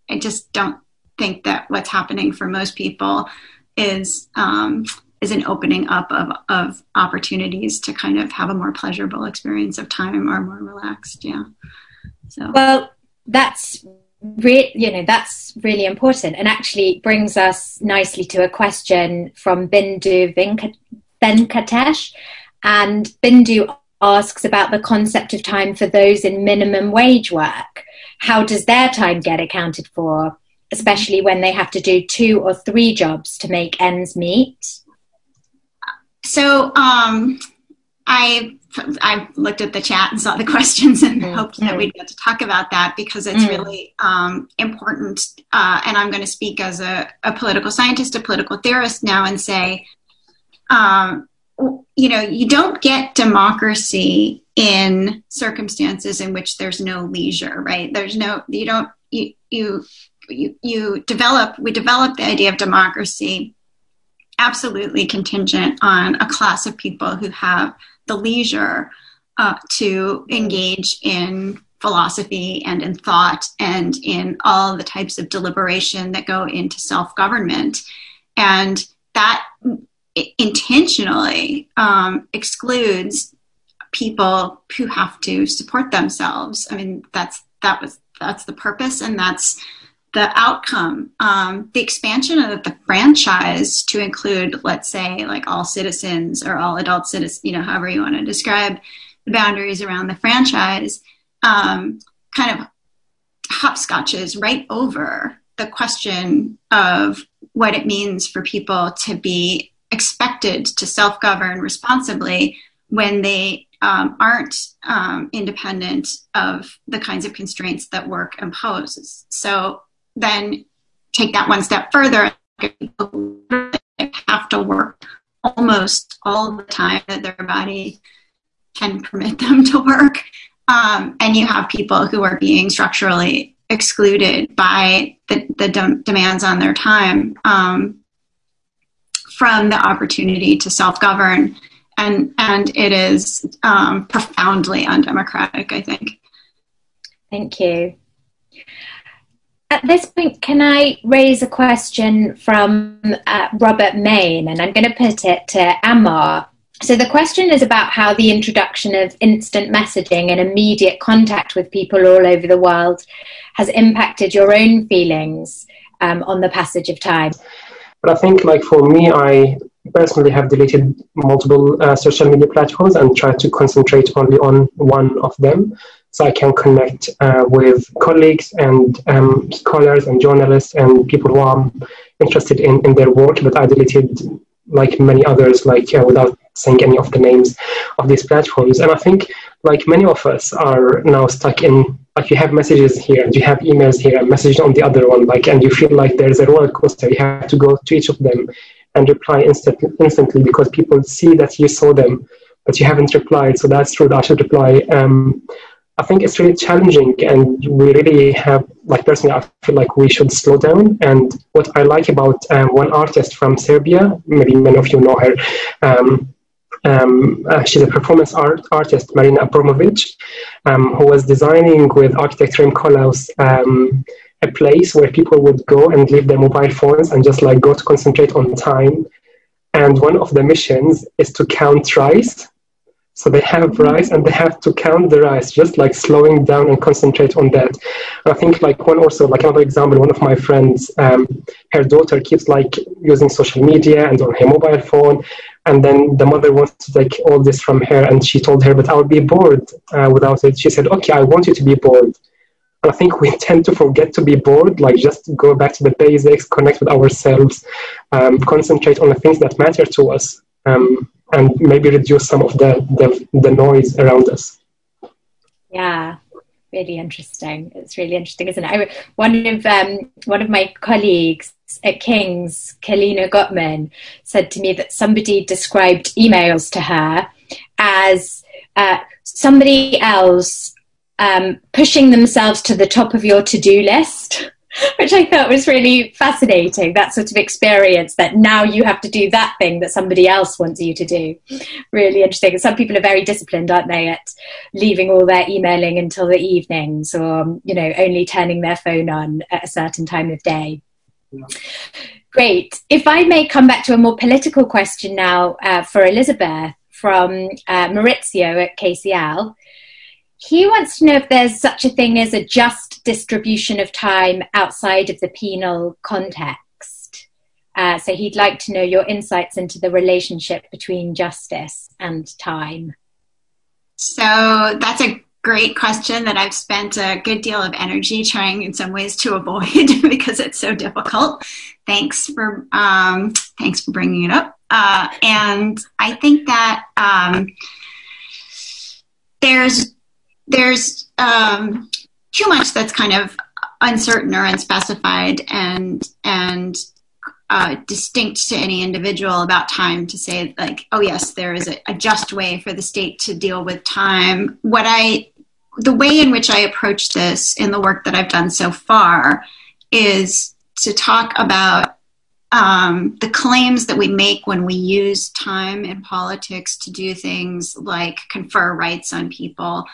[SPEAKER 3] I just don't think that what's happening for most people is um, is an opening up of, of opportunities to kind of have a more pleasurable experience of time or more relaxed. Yeah.
[SPEAKER 1] So well, that's re- you know that's really important, and actually brings us nicely to a question from Bindu Venkatesh, and Bindu asks about the concept of time for those in minimum wage work. How does their time get accounted for? especially when they have to do two or three jobs to make ends meet?
[SPEAKER 3] So um, I I looked at the chat and saw the questions and mm-hmm. hoped that we'd get to talk about that because it's mm-hmm. really um, important. Uh, and I'm going to speak as a, a, political scientist, a political theorist now, and say, um, you know, you don't get democracy in circumstances in which there's no leisure, right? There's no, you don't, you, you you, you develop we develop the idea of democracy absolutely contingent on a class of people who have the leisure uh, to engage in philosophy and in thought and in all the types of deliberation that go into self government. And that intentionally um, excludes people who have to support themselves. I mean, that's that was that's the purpose, and that's the outcome, um, the expansion of the franchise to include, let's say, like all citizens or all adult citizens, you know, however you want to describe the boundaries around the franchise, um, kind of hopscotches right over the question of what it means for people to be expected to self govern responsibly when they um, aren't um, independent of the kinds of constraints that work imposes. So then take that one step further. Have to work almost all the time that their body can permit them to work. Um, and you have people who are being structurally excluded by the, the de- demands on their time. Um, from the opportunity to self-govern and and it is um, profoundly undemocratic i think
[SPEAKER 1] thank you at this point, can I raise a question from uh, Robert Main? And I'm going to put it to Ammar. So the question is about how the introduction of instant messaging and immediate contact with people all over the world has impacted your own feelings um, on the passage of time.
[SPEAKER 4] But I think, like for me, I personally have deleted multiple uh, social media platforms and tried to concentrate only on one of them so I can connect uh, with colleagues and um, scholars and journalists and people who are interested in, in their work. But I deleted, like many others, like uh, without saying any of the names of these platforms. And I think, like many of us, are now stuck in like you have messages here and you have emails here and messages on the other one, like, and you feel like there's a roller coaster. You have to go to each of them and reply instant, instantly because people see that you saw them, but you haven't replied. So that's true. That I should reply. Um, I think it's really challenging, and we really have, like personally, I feel like we should slow down. And what I like about um, one artist from Serbia, maybe many of you know her. Um, um, uh, she's a performance art artist, Marina Abramovic, um, who was designing with architect Rem Koolhaas um, a place where people would go and leave their mobile phones and just like go to concentrate on time. And one of the missions is to count rice so they have rice and they have to count the rice, just like slowing down and concentrate on that. I think like one also like another example, one of my friends, um, her daughter keeps like using social media and on her mobile phone, and then the mother wants to take all this from her, and she told her, "But I'll be bored uh, without it." She said, "Okay, I want you to be bored." I think we tend to forget to be bored, like just go back to the basics, connect with ourselves, um, concentrate on the things that matter to us. Um, and maybe reduce some of the, the, the noise around us.
[SPEAKER 1] Yeah, really interesting. It's really interesting, isn't it? I, one of um, one of my colleagues at King's, Kalina Gottman, said to me that somebody described emails to her as uh, somebody else um, pushing themselves to the top of your to-do list. which I thought was really fascinating. That sort of experience that now you have to do that thing that somebody else wants you to do. Really interesting. some people are very disciplined, aren't they, at leaving all their emailing until the evenings or, you know, only turning their phone on at a certain time of day. Great. If I may come back to a more political question now uh, for Elizabeth from uh, Maurizio at KCL. He wants to know if there's such a thing as a just distribution of time outside of the penal context. Uh, so he'd like to know your insights into the relationship between justice and time.
[SPEAKER 3] So that's a great question that I've spent a good deal of energy trying in some ways to avoid because it's so difficult. Thanks for um, thanks for bringing it up. Uh, and I think that um, there's there's um, too much that's kind of uncertain or unspecified and and uh, distinct to any individual about time to say like oh yes there is a, a just way for the state to deal with time what i the way in which i approach this in the work that i've done so far is to talk about um, the claims that we make when we use time in politics to do things like confer rights on people.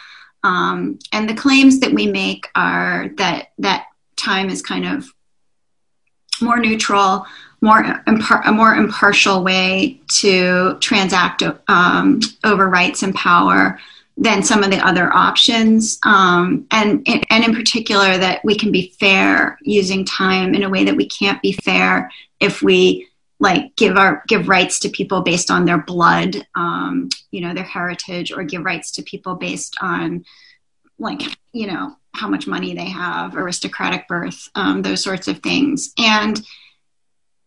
[SPEAKER 3] Um, and the claims that we make are that that time is kind of more neutral, more impar- a more impartial way to transact um, over rights and power than some of the other options, um, and and in particular that we can be fair using time in a way that we can't be fair if we like give our give rights to people based on their blood um, you know their heritage or give rights to people based on like you know how much money they have aristocratic birth um, those sorts of things. And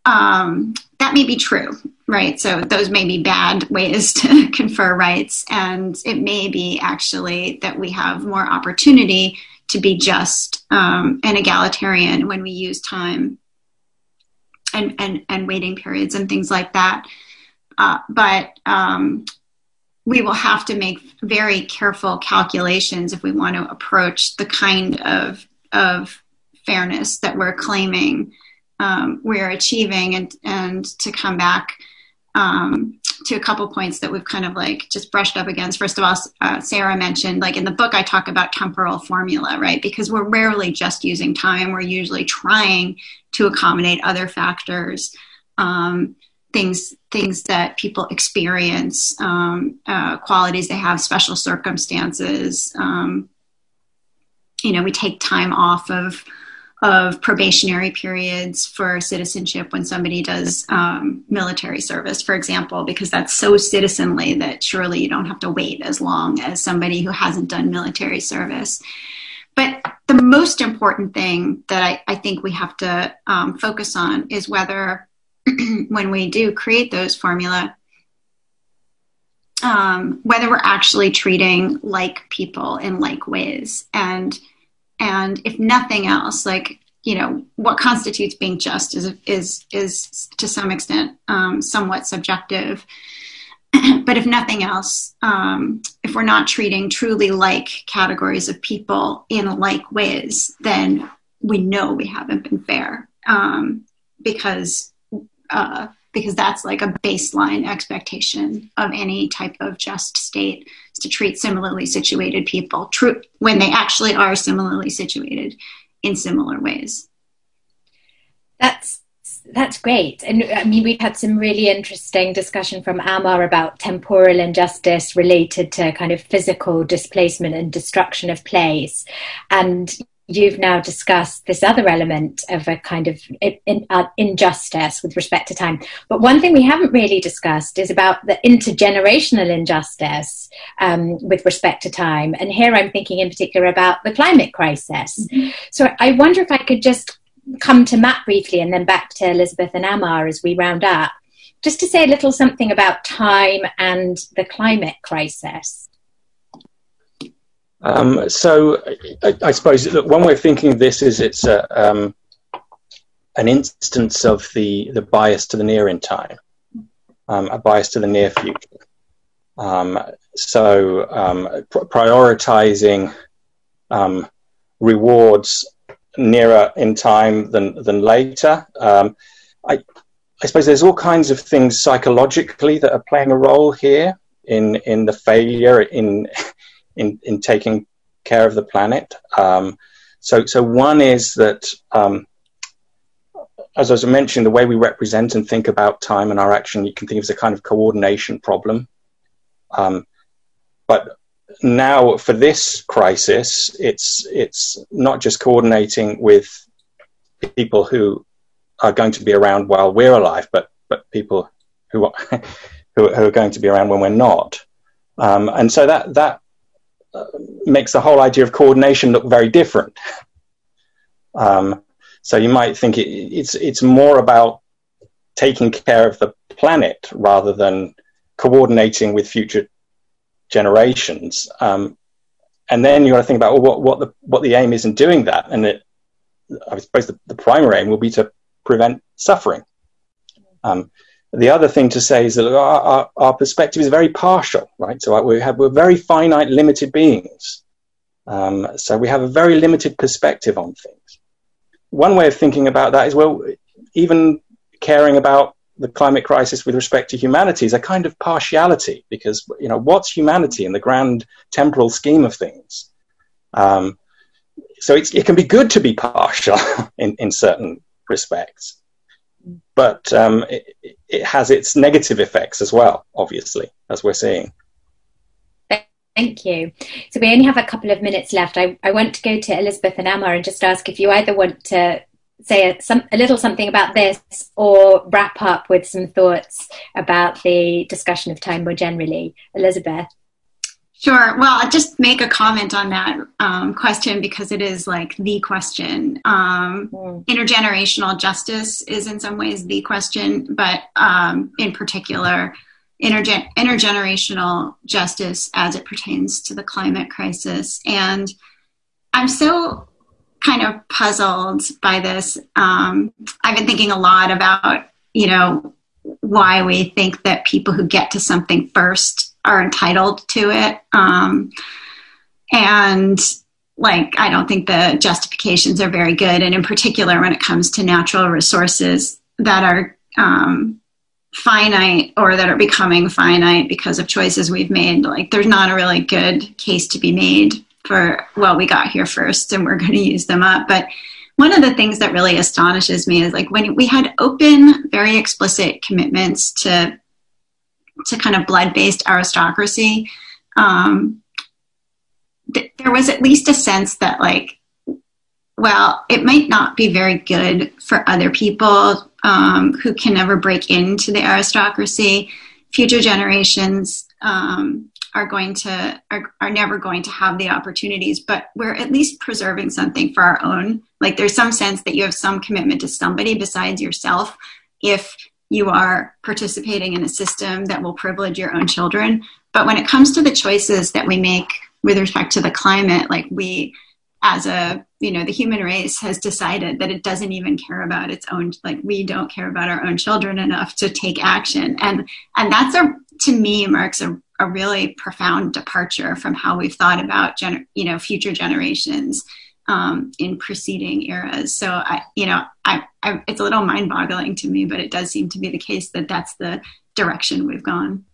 [SPEAKER 3] um, that may be true right so those may be bad ways to confer rights and it may be actually that we have more opportunity to be just um, and egalitarian when we use time and, and, and waiting periods and things like that. Uh, but um, we will have to make very careful calculations if we want to approach the kind of, of fairness that we're claiming um, we're achieving and, and to come back um, to a couple points that we've kind of like just brushed up against. First of all, uh, Sarah mentioned, like in the book, I talk about temporal formula, right? Because we're rarely just using time, we're usually trying to accommodate other factors. Um, things things that people experience um, uh, qualities they have special circumstances um, you know we take time off of of probationary periods for citizenship when somebody does um, military service, for example, because that's so citizenly that surely you don't have to wait as long as somebody who hasn't done military service. But the most important thing that I, I think we have to um, focus on is whether when we do create those formula, um, whether we're actually treating like people in like ways and and if nothing else like you know what constitutes being just is is is to some extent um, somewhat subjective. But if nothing else um, if we're not treating truly like categories of people in like ways then we know we haven't been fair um, because uh, because that's like a baseline expectation of any type of just state to treat similarly situated people. True when they actually are similarly situated in similar ways.
[SPEAKER 1] That's that's great. And i mean we've had some really interesting discussion from ammar about temporal injustice related to kind of physical displacement and destruction of place. And you've now discussed this other element of a kind of in, uh, injustice with respect to time. But one thing we haven't really discussed is about the intergenerational injustice um, with respect to time. And here I'm thinking in particular about the climate crisis. Mm-hmm. So I wonder if I could just come to Matt briefly and then back to Elizabeth and Ammar as we round up, just to say a little something about time and the climate crisis.
[SPEAKER 2] Um, so I, I, suppose look, one way of thinking of this is it's a, um, an instance of the, the bias to the near in time, um, a bias to the near future. Um, so um, pr- prioritizing um, rewards nearer in time than than later. I, I suppose there's all kinds of things psychologically that are playing a role here in in the failure in in, in taking care of the planet. Um, so, so one is that, um, as I was mentioning, the way we represent and think about time and our action, you can think of as a kind of coordination problem. Um, but now, for this crisis, it's it's not just coordinating with people who are going to be around while we're alive, but but people who are, who, are going to be around when we're not. Um, and so that that makes the whole idea of coordination look very different. Um, so you might think it, it's it's more about taking care of the planet rather than coordinating with future generations. Um, and then you got to think about well, what what the what the aim is in doing that. And it, I suppose the, the primary aim will be to prevent suffering. Um, the other thing to say is that our, our, our perspective is very partial, right? So we have, we're very finite, limited beings. Um, so we have a very limited perspective on things. One way of thinking about that is, well, even caring about the climate crisis with respect to humanity is a kind of partiality because, you know, what's humanity in the grand temporal scheme of things? Um, so it can be good to be partial in, in certain respects but um, it, it, has its negative effects as well, obviously, as we're seeing.
[SPEAKER 1] Thank you. So we only have a couple of minutes left. I, I want to go to Elizabeth and Ammar and just ask if you either want to say a, some, a little something about this or wrap up with some thoughts about the discussion of time more generally. Elizabeth.
[SPEAKER 3] Sure. Well, I'll just make a comment on that um, question because it is like the question. Um, mm. Intergenerational justice is in some ways the question, but um, in particular, intergen- intergenerational justice as it pertains to the climate crisis. And I'm so kind of puzzled by this. Um, I've been thinking a lot about, you know, why we think that people who get to something first are entitled to it. Um, and like, I don't think the justifications are very good. And in particular, when it comes to natural resources that are um, finite or that are becoming finite because of choices we've made, like, there's not a really good case to be made for, well, we got here first and we're going to use them up. But one of the things that really astonishes me is like when we had open, very explicit commitments to to kind of blood based aristocracy, um, th- there was at least a sense that, like, well, it might not be very good for other people um, who can never break into the aristocracy. Future generations um, are going to are, are never going to have the opportunities, but we're at least preserving something for our own. Like there's some sense that you have some commitment to somebody besides yourself if you are participating in a system that will privilege your own children. But when it comes to the choices that we make with respect to the climate, like we, as a you know the human race has decided that it doesn't even care about its own like we don't care about our own children enough to take action. And and that's a to me marks a, a really profound departure from how we've thought about gener- you know future generations um, in preceding eras so i you know I, I it's a little mind-boggling to me but it does seem to be the case that that's the direction we've gone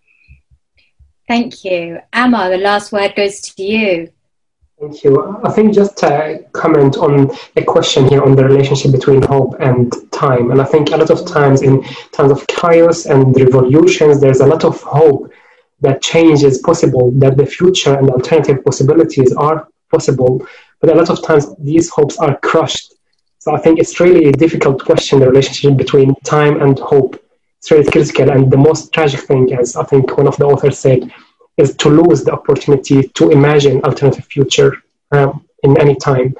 [SPEAKER 1] thank you Ammar the last word goes to you
[SPEAKER 4] Thank you. I think just to comment on a question here on the relationship between hope and time. And I think a lot of times in times of chaos and revolutions, there's a lot of hope that change is possible, that the future and alternative possibilities are possible. But a lot of times these hopes are crushed. So I think it's really a difficult question, the relationship between time and hope. It's really critical. And the most tragic thing, as I think one of the authors said, is to lose the opportunity to imagine alternative future um, in any time.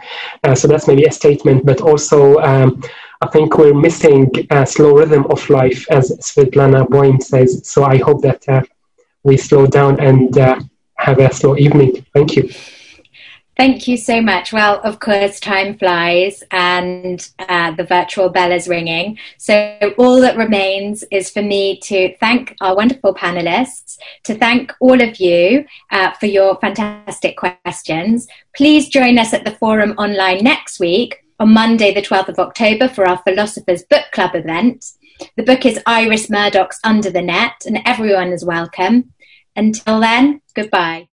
[SPEAKER 4] Uh, so that's maybe a statement, but also um, I think we're missing a slow rhythm of life, as Svetlana Boym says. So I hope that uh, we slow down and uh, have a slow evening. Thank you.
[SPEAKER 1] Thank you so much. Well, of course, time flies and uh, the virtual bell is ringing. So all that remains is for me to thank our wonderful panelists, to thank all of you uh, for your fantastic questions. Please join us at the forum online next week on Monday, the 12th of October for our Philosophers Book Club event. The book is Iris Murdoch's Under the Net and everyone is welcome. Until then, goodbye.